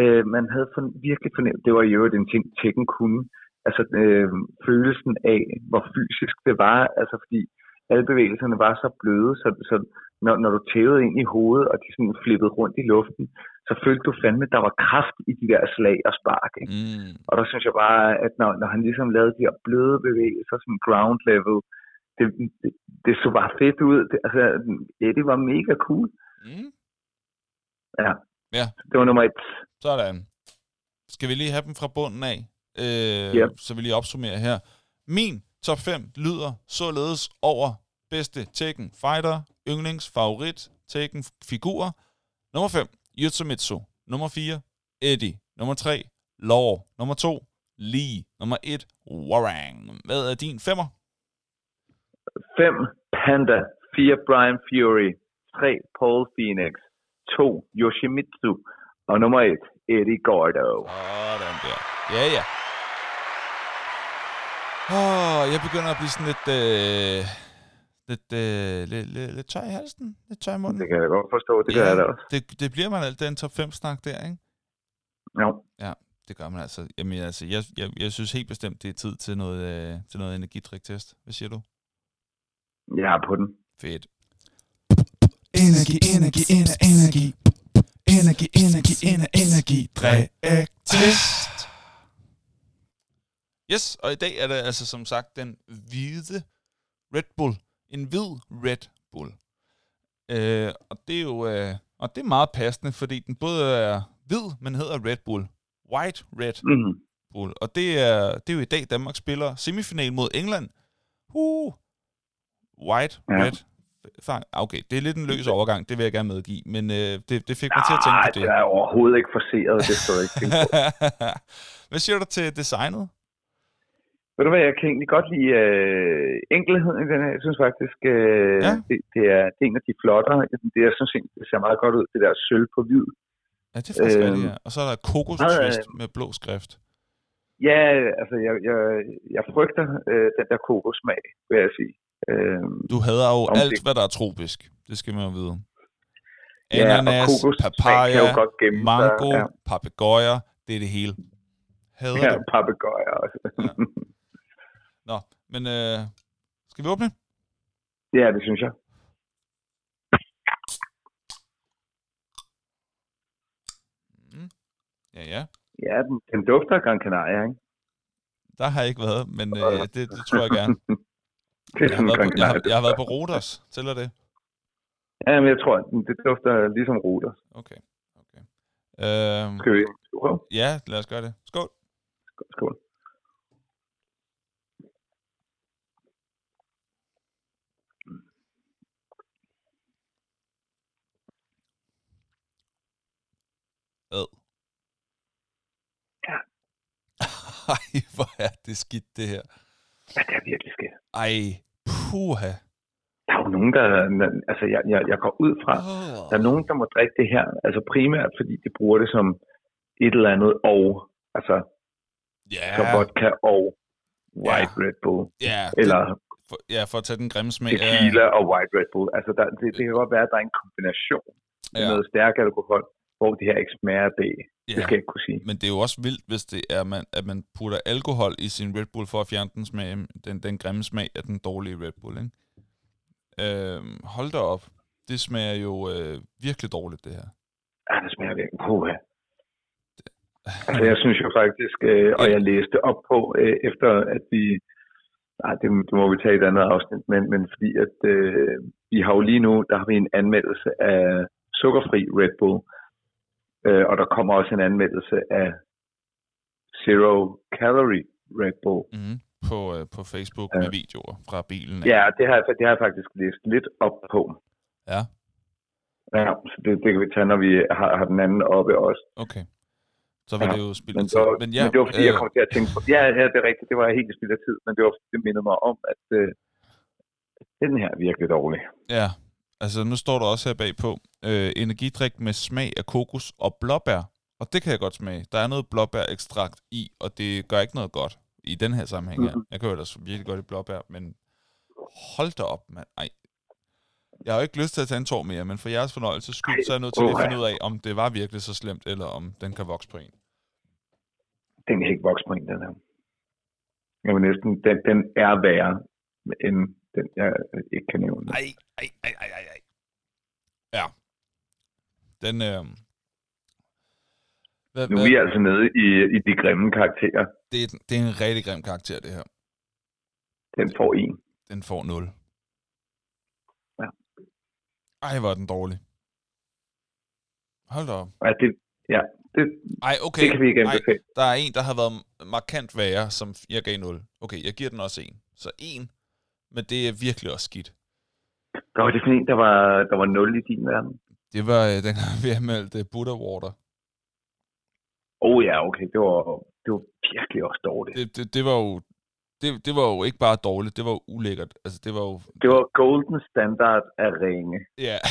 øh, man havde for, virkelig fornemt, det var jo en ting, Tekken kunne, altså øh, følelsen af, hvor fysisk det var, altså fordi alle bevægelserne var så bløde, så, så når, når du tævede ind i hovedet, og de sådan flippede rundt i luften, så følte du fandme, at der var kraft i de der slag og spark. Ikke? Mm. Og der synes jeg bare, at når, når han ligesom lavede de her bløde bevægelser, som ground level, det, det, det så bare fedt ud. Det, altså, Eddie var mega cool. Mm. Ja. Ja. Det var nummer et. Sådan. Skal vi lige have dem fra bunden af? Øh, Yep. Så vil jeg opsummere her. Min top 5 lyder således over bedste Tekken Fighter, yndlings, favorit, Tekken figurer. Nummer 5, Yutsumitsu. Nummer 4, Eddie. Nummer 3, Law. Nummer 2, Lee. Nummer 1, Warang. Hvad er din femmer? 5. Panda. 4. Brian Fury. 3. Paul Phoenix. 2. Yoshimitsu. Og nummer 1. Eddie Gordo. Sådan der. Ja, ja. Åh, jeg begynder at blive sådan lidt... Øh, lidt, øh, lidt, lidt, lidt tør i halsen. Lidt tør i munden. Det kan jeg godt forstå. Det gør jeg da også. Det, det bliver man alt den top 5-snak der, ikke? Jo. Det gør man altså. Jamen, altså, jeg, jeg, jeg synes helt bestemt, det er tid til noget, øh, til noget energidriktest. Hvad siger du? Jeg er på den. Fedt. Energi, energi, ener, energi. Energi, energi, ener, energi. Drik test. Yes, og i dag er det altså som sagt den hvide Red Bull. En hvid Red Bull. Øh, og det er jo øh, og det er meget passende, fordi den både er hvid, men hedder Red Bull. White Red Mm. Bull. Og det er, det er jo i dag, Danmark spiller semifinal mod England. Uh, White Ja. Red Fang. Okay, det er lidt en løs overgang, det vil jeg gerne medgive, men øh, det, det fik mig til at tænke Ah, på det. det er overhovedet ikke forceret. Det står ikke tænke på. Hvad siger du til designet? Ved du hvad, jeg kan egentlig godt lide øh, enkelheden i den her. Jeg synes faktisk, øh, Ja. ja. det, det, er, det er en af de flottere. Det, jeg synes det ser meget godt ud, det der sølv på hvid. Ja, det er faktisk rigtigt, ja. Og så er der kokos twist med blå skrift. Ja, altså, jeg, jeg, jeg frygter øh, den der kokosmag, vil jeg sige. Øh, Du hader jo alt, det- hvad der er tropisk. Det skal man jo vide. Ja, Ananas, kokossmag papaya, godt gemme mango, ja. papegøjer, det er det hele. Hader ja, papegøjer også. Nå, men øh, skal vi åbne? ja, det synes jeg. Mm. Ja, ja. Ja, den, den dufter Gran Canaria, ikke? Der har jeg ikke været, men øh, det, det tror jeg gerne. det er Jeg har, været på, jeg, har, jeg har været på Rodos. Tæller det? Ja, men jeg tror, at det dufter ligesom ruter. Okay. okay. Øhm, Skal vi prøve? ja, lad os gøre det. Skål. Skål. Ad. Ja. Ej, hvor er det skidt, det her. Ja, det er virkelig skidt. Ej, puha. Der er jo nogen, der... Altså, jeg, jeg, jeg går ud fra, Oh. der er nogen, der må drikke det her, altså primært fordi de bruger det som et eller andet og, altså Ja, så vodka og White Red Bull, ja, eller for, ja, for at tage den grimme smag tequila og White Red Bull. Altså der, det, det kan godt være, at der er en kombination med Ja. noget stærk alkohol, hvor det her ikke smager af det. Det Ja. skal jeg ikke kunne sige. Men det er jo også vildt, hvis det er, man, at man putter alkohol i sin Red Bull for at fjerne den, smag, den, den grimme smag af den dårlige Red Bull. Ikke? Øhm, hold da op. Det smager jo øh, virkelig dårligt, det her. Ja, det smager virkelig. Puha. Altså, jeg synes jo faktisk, øh, og jeg læste op på, øh, efter at vi, nej, det, det må vi tage i et andet afsnit, men, men fordi at øh, vi har jo lige nu, der har vi en anmeldelse af sukkerfri Red Bull, øh, og der kommer også en anmeldelse af Zero Calorie Red Bull. Mm-hmm. På, øh, på Facebook Ja. med videoer fra bilen. Ja, det har, jeg- det har jeg faktisk læst lidt op på. ja. Ja, så det, det kan vi tage, når vi har, har den anden oppe også. Okay. Så var Ja, det jo spildt Men, tid. Men ja, men det var fordi, jeg øh, kom til at tænke på, ja, ja, det er rigtigt, det var helt spild af tid, men det var fordi, det mindede mig om, at øh, den her er virkelig dårlig. Ja, altså nu står der også her bagpå, øh, energidrik med smag af kokos og blåbær. Og det kan jeg godt smage. Der er noget blåbærekstrakt i, og det gør ikke noget godt i den her sammenhæng her. Jeg kan jo ellers virkelig godt i blåbær, men hold da op, mand. Ej. Jeg har jo ikke lyst til at tage en tår mere, men for jeres fornøjelses skyld, så er jeg nødt til at finde ud af, om det var virkelig så slemt, eller om den kan vokse på en. Den kan ikke vokse på en, den her. Jeg vil næsten, den, den er værre, end den, jeg ikke kan nævne. Ej, ej, ej. Ja. Den, øh... Hvad, Nu er vi altså nede i, i de grimme karakterer. det, er, det er en rigtig grim karakter, det her. Den får en. Den får 0. Ja. Ej, hvor er den dårlig. Hold da op. Ja, det, ja, det, Ej, okay. det kan vi ikke anbefale. der er en, der har været markant værre, som jeg gav 0. Okay, jeg giver den også en. Så en, men det er virkelig også skidt. Der var det sådan en, der var, der var 0 i din verden. Det var øh, den gang, vi anmeldte Buddha Water. Oh, ja, okay, det var, det var virkelig også dårligt. Det, det, det var jo... Det, det var jo ikke bare dårligt, det var jo ulækkert. Altså, det var jo... Det var golden standard af ringe. Ja.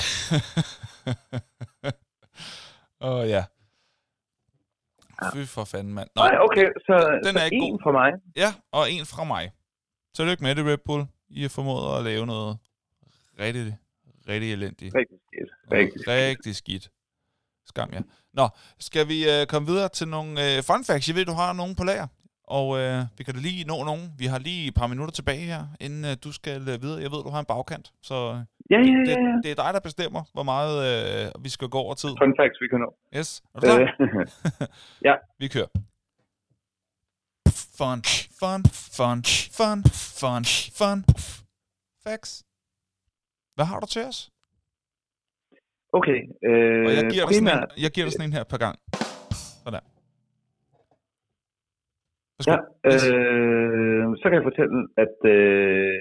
Åh, oh, ja. Fy for fanden, mand. Nå, Nej, okay, så, den så er ikke en god. for mig. Ja, og en fra mig. Tillykke med det, Red Bull. I har formået at lave noget rigtig, rigtig elendigt. Rigtig skidt. Rigtig skidt. Rigtig skidt. Skam ja. Nå, skal vi øh, komme videre til nogle øh, fun facts? Jeg ved, du har nogen på lager. Og øh, vi kan da lige nå nogen. Vi har lige et par minutter tilbage her, inden øh, du skal øh, videre. Jeg ved, du har en bagkant, så øh, Ja, ja, det, ja, ja. det er dig, der bestemmer, hvor meget øh, vi skal gå over tid. Fun facts, vi kan nå. Yes, er du klar? Øh, ja. Vi kører. Fun, fun, fun, fun, fun, fun. Facts. Hvad har du til os? okay. Øh, Og jeg giver, dig sådan primært, en, jeg giver dig sådan en her per gang. Sådan. Værsgo. Ja, øh, så kan jeg fortælle, at øh,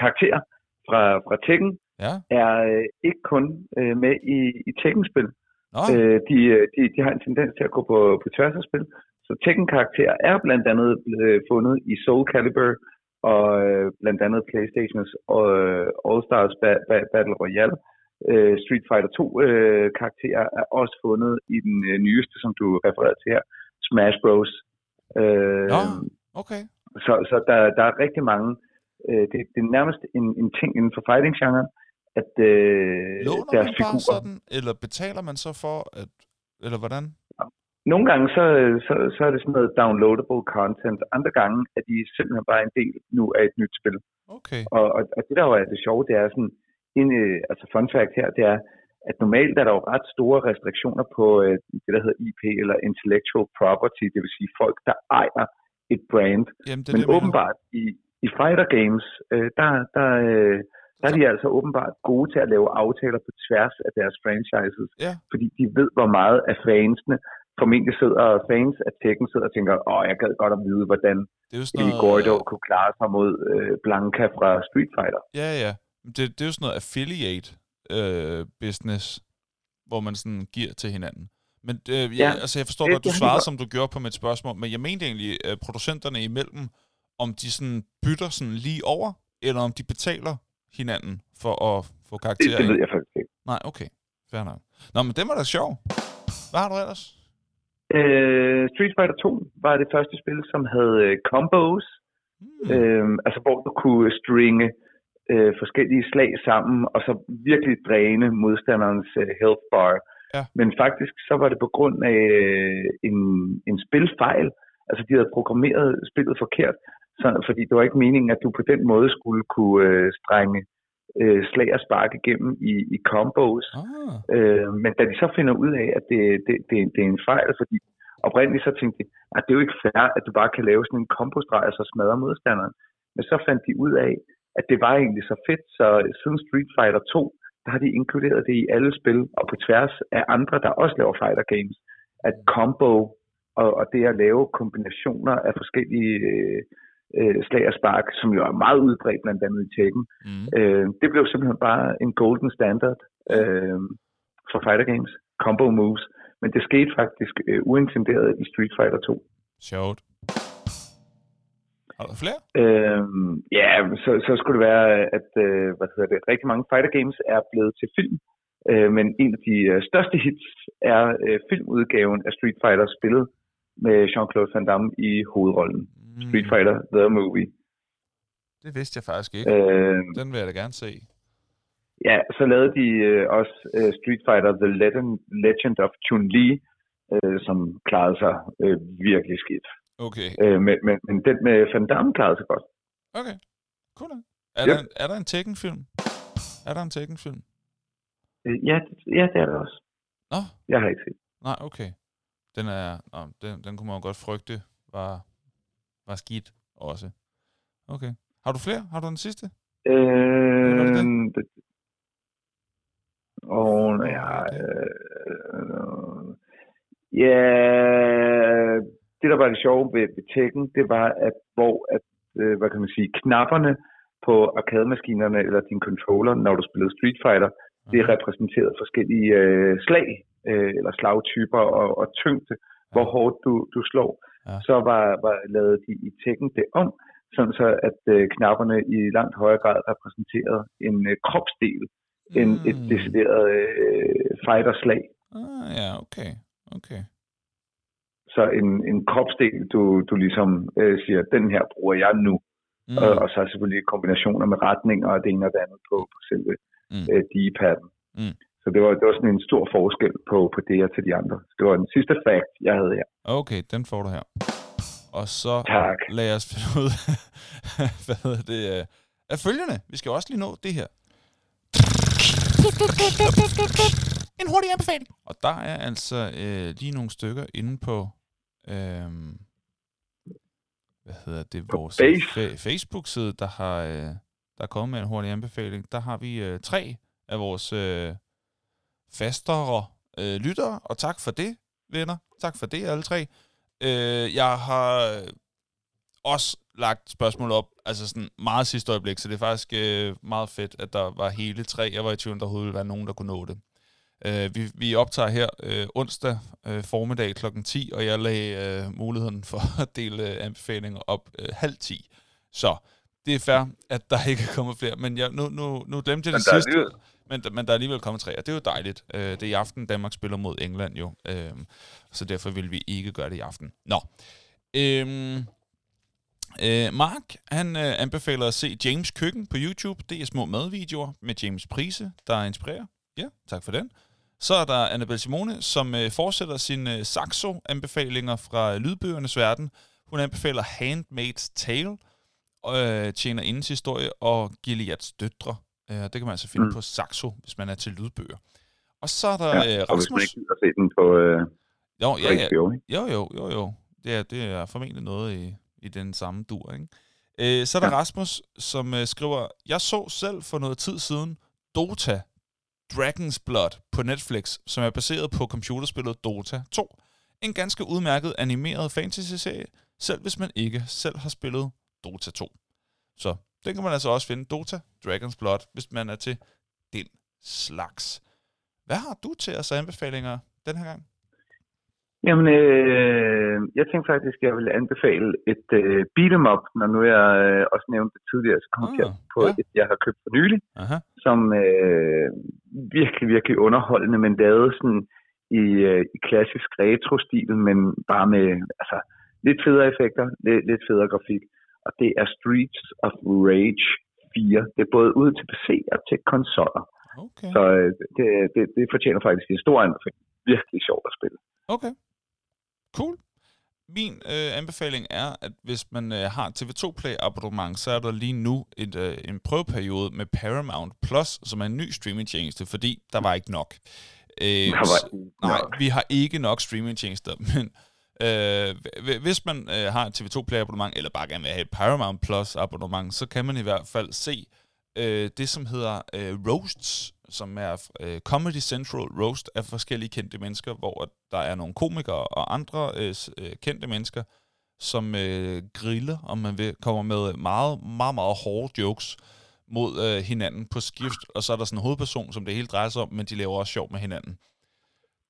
karakterer fra, fra Tekken ja. er øh, ikke kun øh, med i, i Tekken-spil. Nå, Øh, de, øh, de, de har en tendens til at gå på, på tværs af spil. Så Tekken-karakterer er blandt andet øh, fundet i Soul Calibur og øh, blandt andet Playstations og øh, All-Stars ba- ba- Battle Royale. Øh, Street Fighter 2 øh, karakterer er også fundet i den øh, nyeste, som du refererede til her, Smash Bros. Øh, Nå. okay. så så der, der er rigtig mange. Øh, det, det er nærmest en, en ting inden for fighting-genren, at øh, Låner deres man bare figurer... sådan, eller betaler man så for, at, eller hvordan? Nogle gange så, så, så er det sådan noget downloadable content. Andre gange er de simpelthen bare en del nu af et nyt spil. Okay. Og, og, og det der jo er det sjove, det er sådan, en, øh, altså fun fact her, det er, at normalt er der jo ret store restriktioner på øh, det, der hedder IP, eller intellectual property, det vil sige folk, der ejer et brand. Jamen, det Men det, åbenbart i, i fighter games, øh, der, der, øh, der er de altså åbenbart gode til at lave aftaler på tværs af deres franchises. Ja. Fordi de ved, hvor meget af fansene formentlig sidder, fans af Tekken sidder og tænker, åh, jeg gad godt at vide, hvordan Det er jo sådan Eddie noget, Gordo kunne klare sig mod øh, Blanca fra Street Fighter. Ja, ja. Det, det er jo sådan noget affiliate øh, business, hvor man sådan giver til hinanden. Men øh, ja, Ja, altså, jeg forstår det- godt, du det svarede, som du gjorde på mit spørgsmål, men jeg mente egentlig øh, producenterne imellem, om de sådan bytter sådan lige over, eller om de betaler hinanden for at få Det, karakterer det ind. ved jeg faktisk ikke. Nej, okay. Fair nok. Nå, men det var da sjov. Hvad har du ellers? Øh, Street Fighter 2 var det første spil, som havde øh, combos, Hmm. øh, altså hvor du kunne stringe øh, forskellige slag sammen, og så virkelig dræne modstanderens øh, health bar. Ja. Men faktisk så var det på grund af øh, en, en spilfejl. Altså de havde programmeret spillet forkert, så, fordi det var ikke meningen, at du på den måde skulle kunne øh, strenge øh, slag og spark igennem i, i combos. Ah. Øh, men da de så finder ud af, at det, det, det, det er en fejl, fordi oprindeligt så tænkte de, at det er jo ikke fair, at du bare kan lave sådan en kombostreg og så smadre modstanderen. Men så fandt de ud af, at det var egentlig så fedt, så siden Street Fighter 2, der har de inkluderet det i alle spil, og på tværs af andre, der også laver fighter games, at combo og, og det at lave kombinationer af forskellige øh, øh, slag og spark, som jo er meget udbredt blandt andet i Tekken, Mm. Øh, det blev simpelthen bare en golden standard øh, for fighter games, combo moves, men det skete faktisk øh, uintenderet i Street Fighter 2. Sjovt. Har du flere? Øh, ja, så, så skulle det være, at øh, hvad hedder det, rigtig mange fighter games er blevet til film, øh, men en af de øh, største hits er øh, filmudgaven af Street Fighter spillet med Jean-Claude Van Damme i hovedrollen. Street Mm, Fighter The Movie. det vidste jeg faktisk ikke. Øh, Den vil jeg da gerne se. Ja, så lavede de øh, også øh, Street Fighter The Legend, Legend of Chun-Li, øh, som klarede sig øh, virkelig skidt. Okay. Øh, men, men, men den med Van Damme klarede sig godt. Okay. Cool. Er, Yep. der, en- er der en Tekken-film? Er der en Tekken-film? Øh, ja, ja, det er det også. Nå, Jeg har ikke set. nej, okay. Den er, nå, den, den kunne man jo godt frygte var, var skidt også. Okay. Har du flere? Har du den sidste? Øh, det? det? Åh, nej, det? øh, ja, det der var det sjove ved, ved Tekken, det var, at hvor, at, øh, hvad kan man sige, knapperne på arcade-maskinerne eller din controller, når du spillede Street Fighter, det Mhm. repræsenterede forskellige øh, slag øh, eller slagtyper og, og tyngde, hvor hårdt du, du slår. Ja. Så var, var lavet de i Tekken det om, sådan så at øh, knapperne i langt højere grad repræsenterede en øh, kropsdel end et Mm. decideret øh, fighterslag. Ah, ja, okay. Okay. Så en, en kropsdel, du, du ligesom øh, siger, den her bruger jeg nu. Mm. Mm. Og, og så selvfølgelig kombinationer med retninger og det ene og det andet på, på selve Mm. øh, D-padden. Mm. Så det var, det var sådan en stor forskel på, på det og til de andre. Så det var den sidste fact, jeg havde her. Okay, den får du her. Og så Tak. lad os finde ud af, hvad hedder det, øh, af følgende. Vi skal også lige nå det her. En hurtig anbefaling. Og der er altså øh, lige nogle stykker inde på, øh, hvad hedder det, vores fa- Facebook-side, der har, øh, der er kommet med en hurtig anbefaling. Der har vi øh, tre af vores øh, fastere øh, lyttere, og tak for det, venner. Tak for det, alle tre. Øh, jeg har også lagt spørgsmål op, altså sådan meget sidste øjeblik, så det er faktisk øh, meget fedt, at der var hele tre. Jeg var i tvivl, der overhovedet ville være nogen, der kunne nå det. Øh, vi, vi optager her øh, onsdag øh, formiddag kl. 10, og jeg lagde øh, muligheden for at dele øh, anbefalinger op øh, halv 10. Så det er fair, at der ikke kommer flere, men jeg, nu, nu, nu glemte jeg det sidste. alligevel- men, men der er alligevel kommet tre, og det er jo dejligt. Øh, det er i aften, Danmark spiller mod England jo, øh, så derfor vil vi ikke gøre det i aften. Nå. Øh, øh, Mark, han øh, anbefaler at se James Køkken på YouTube. Det er små madvideoer med James Prise, der inspirerer. Ja, tak for den. Så er der Annabelle Simone, som øh, fortsætter sine øh, Saxo-anbefalinger fra øh, lydbøgernes verden. Hun anbefaler Handmaid's Tale, øh, Tjener Indens Historie og Gileads Døtre. Øh, det kan man altså finde mm. På Saxo, hvis man er til lydbøger. Og så er der Ja, øh, og hvis man Rasmus. ikke gider se den på, øh, Jo, ja, ja, HBO, ikke? jo, jo, jo, jo. Det er, det er formentlig noget, I i den samme dur, ikke? Øh, så er der Ja. Rasmus, som øh, skriver, jeg så selv for noget tid siden Dota Dragon's Blood på Netflix, som er baseret på computerspillet Dota 2. En ganske udmærket animeret fantasy-serie, selv hvis man ikke selv har spillet Dota 2. Så den kan man altså også finde, Dota Dragon's Blood, hvis man er til den slags. Hvad har du til os anbefalinger den her gang? Jamen, øh, jeg tænkte faktisk, at jeg ville anbefale et øh, beat 'em up, når nu jeg øh, også nævnte det tidligere, så kommer Ah, jeg på ja. et, jeg har købt for nylig, Aha. som øh, virkelig, virkelig underholdende, men lavet sådan i, øh, i klassisk retro-stil, men bare med altså, lidt federe effekter, lidt, lidt federe grafik. Og det er Streets of Rage 4. Det er både ud til PC og til konsoller. Okay. Så øh, det, det, det fortjener faktisk en stor anbefaling. Virkelig sjovt at spille. Okay. Cool. Min øh, anbefaling er, at hvis man øh, har TV2 Play abonnement, så er der lige nu et, øh, en prøveperiode med Paramount Plus, som er en ny streamingtjeneste, fordi der var ikke nok. Øh, Der var ikke nej, nok. vi har ikke nok streamingtjenester, men øh, hvis man øh, har et TV2 Play abonnement, eller bare gerne vil have et Paramount Plus abonnement, så kan man i hvert fald se øh, det, som hedder øh, Roasts, som er øh, Comedy Central Roast af forskellige kendte mennesker, hvor der er nogle komikere og andre øh, øh, kendte mennesker, som øh, griller, om man vil, kommer med meget, meget, meget hårde jokes mod øh, hinanden på skift, og så er der sådan en hovedperson, som det hele drejer sig om, men de laver også sjov med hinanden.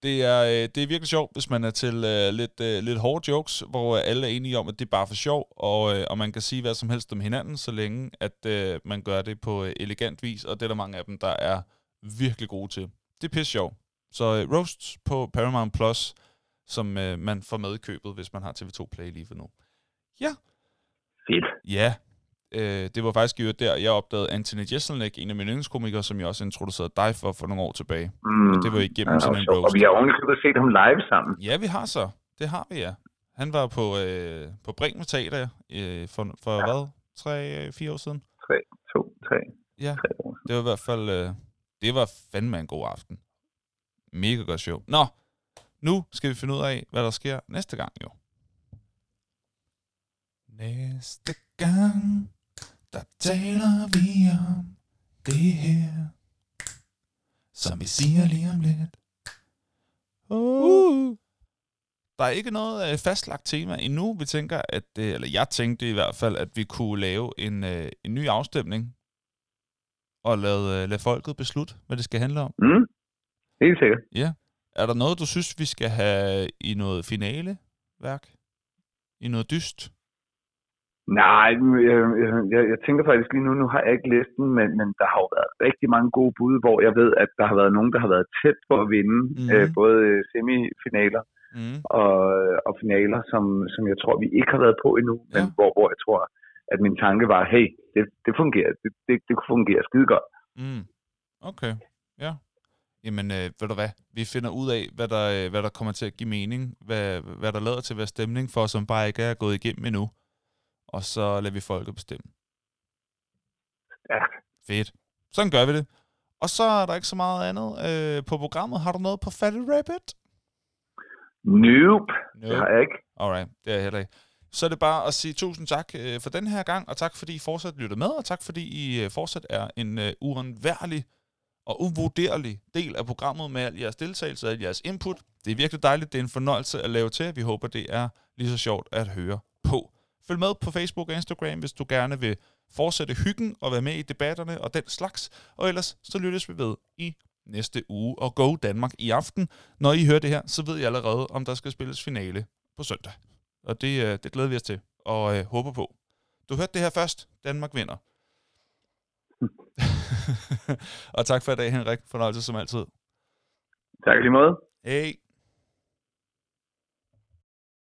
Det er, øh, det er virkelig sjovt, hvis man er til øh, lidt, øh, lidt hårde jokes, hvor øh, alle er enige om, at det er bare for sjov, og, øh, og man kan sige hvad som helst om hinanden, så længe at øh, man gør det på øh, elegant vis, og det er der mange af dem, der er virkelig gode til. Det er pisse sjovt. Så øh, Roasts på Paramount Plus, som øh, man får med i købet, hvis man har TV2 Play lige for nu. Ja, Fedt. Ja, øh, det var faktisk øvrigt der, jeg opdagede Anthony Jeselnik, en af mine yndlingskomikere, som jeg også introducerede dig for for nogle år tilbage. Mm. Og det var igennem Ja, sådan og en roast. Og vi har ovenikøbet set ham live sammen. Ja, vi har så. Det har vi, ja. Han var på, øh, på Bremen Teater øh, for, for ja. hvad? Tre, øh, fire år siden? 3, 2, 3, Ja, 3 år. det var i hvert fald... Øh, det var fandme en god aften. Mega godt show. Nå, nu skal vi finde ud af, hvad der sker næste gang, jo. Næste gang, der taler vi om det her, som vi siger lige om lidt. Uh. Der er ikke noget øh, fastlagt tema endnu. Vi tænker, at, øh, eller jeg tænkte i hvert fald, at vi kunne lave en, øh, en ny afstemning og lade, øh, lade folket beslutte, hvad det skal handle om. Mm. Helt sikkert. Ja. Er der noget, du synes, vi skal have i noget finale-værk? I noget dyst? Nej, jeg, jeg, jeg tænker faktisk lige nu, nu har jeg ikke listen, men, men der har jo været rigtig mange gode bud, hvor jeg ved, at der har været nogen, der har været tæt på at vinde, mm. øh, både semifinaler Mm. og, og finaler, som, som jeg tror, vi ikke har været på endnu, men Ja. hvor, hvor jeg tror, at min tanke var, hey, det, det fungerer, det, det, det kunne fungere skide godt. Mm. Okay, ja. Jamen, øh, ved du hvad? Vi finder ud af, hvad der, øh, hvad der kommer til at give mening, hvad, hvad der lader til at være stemning for, som bare ikke er gået igennem endnu. Og så lader vi folket bestemme. Ja. Fedt. Sådan gør vi det. Og så er der ikke så meget andet øh, på programmet. Har du noget på Fatty Rabbit? Nope, No. det har jeg ikke. Alright, det er jeg heller ikke. Så er det bare at sige tusind tak øh, for den her gang, og tak fordi I fortsat lytter med, og tak fordi I øh, fortsat er en øh, uundværlig og uvurderlig del af programmet med al jeres deltagelse og al jeres input. Det er virkelig dejligt, det er en fornøjelse at lave til. Vi håber, det er lige så sjovt at høre. Følg med på Facebook og Instagram, hvis du gerne vil fortsætte hyggen og være med i debatterne og den slags. Og ellers så lyttes vi ved i næste uge. Og Go Danmark i aften. Når I hører det her, så ved I allerede, om der skal spilles finale på søndag. Og det, øh, det glæder vi os til og øh, håber på. Du hørte det her først. Danmark vinder. og tak for i dag, Henrik. Fornøjelse som altid. Tak i lige måde. Hej.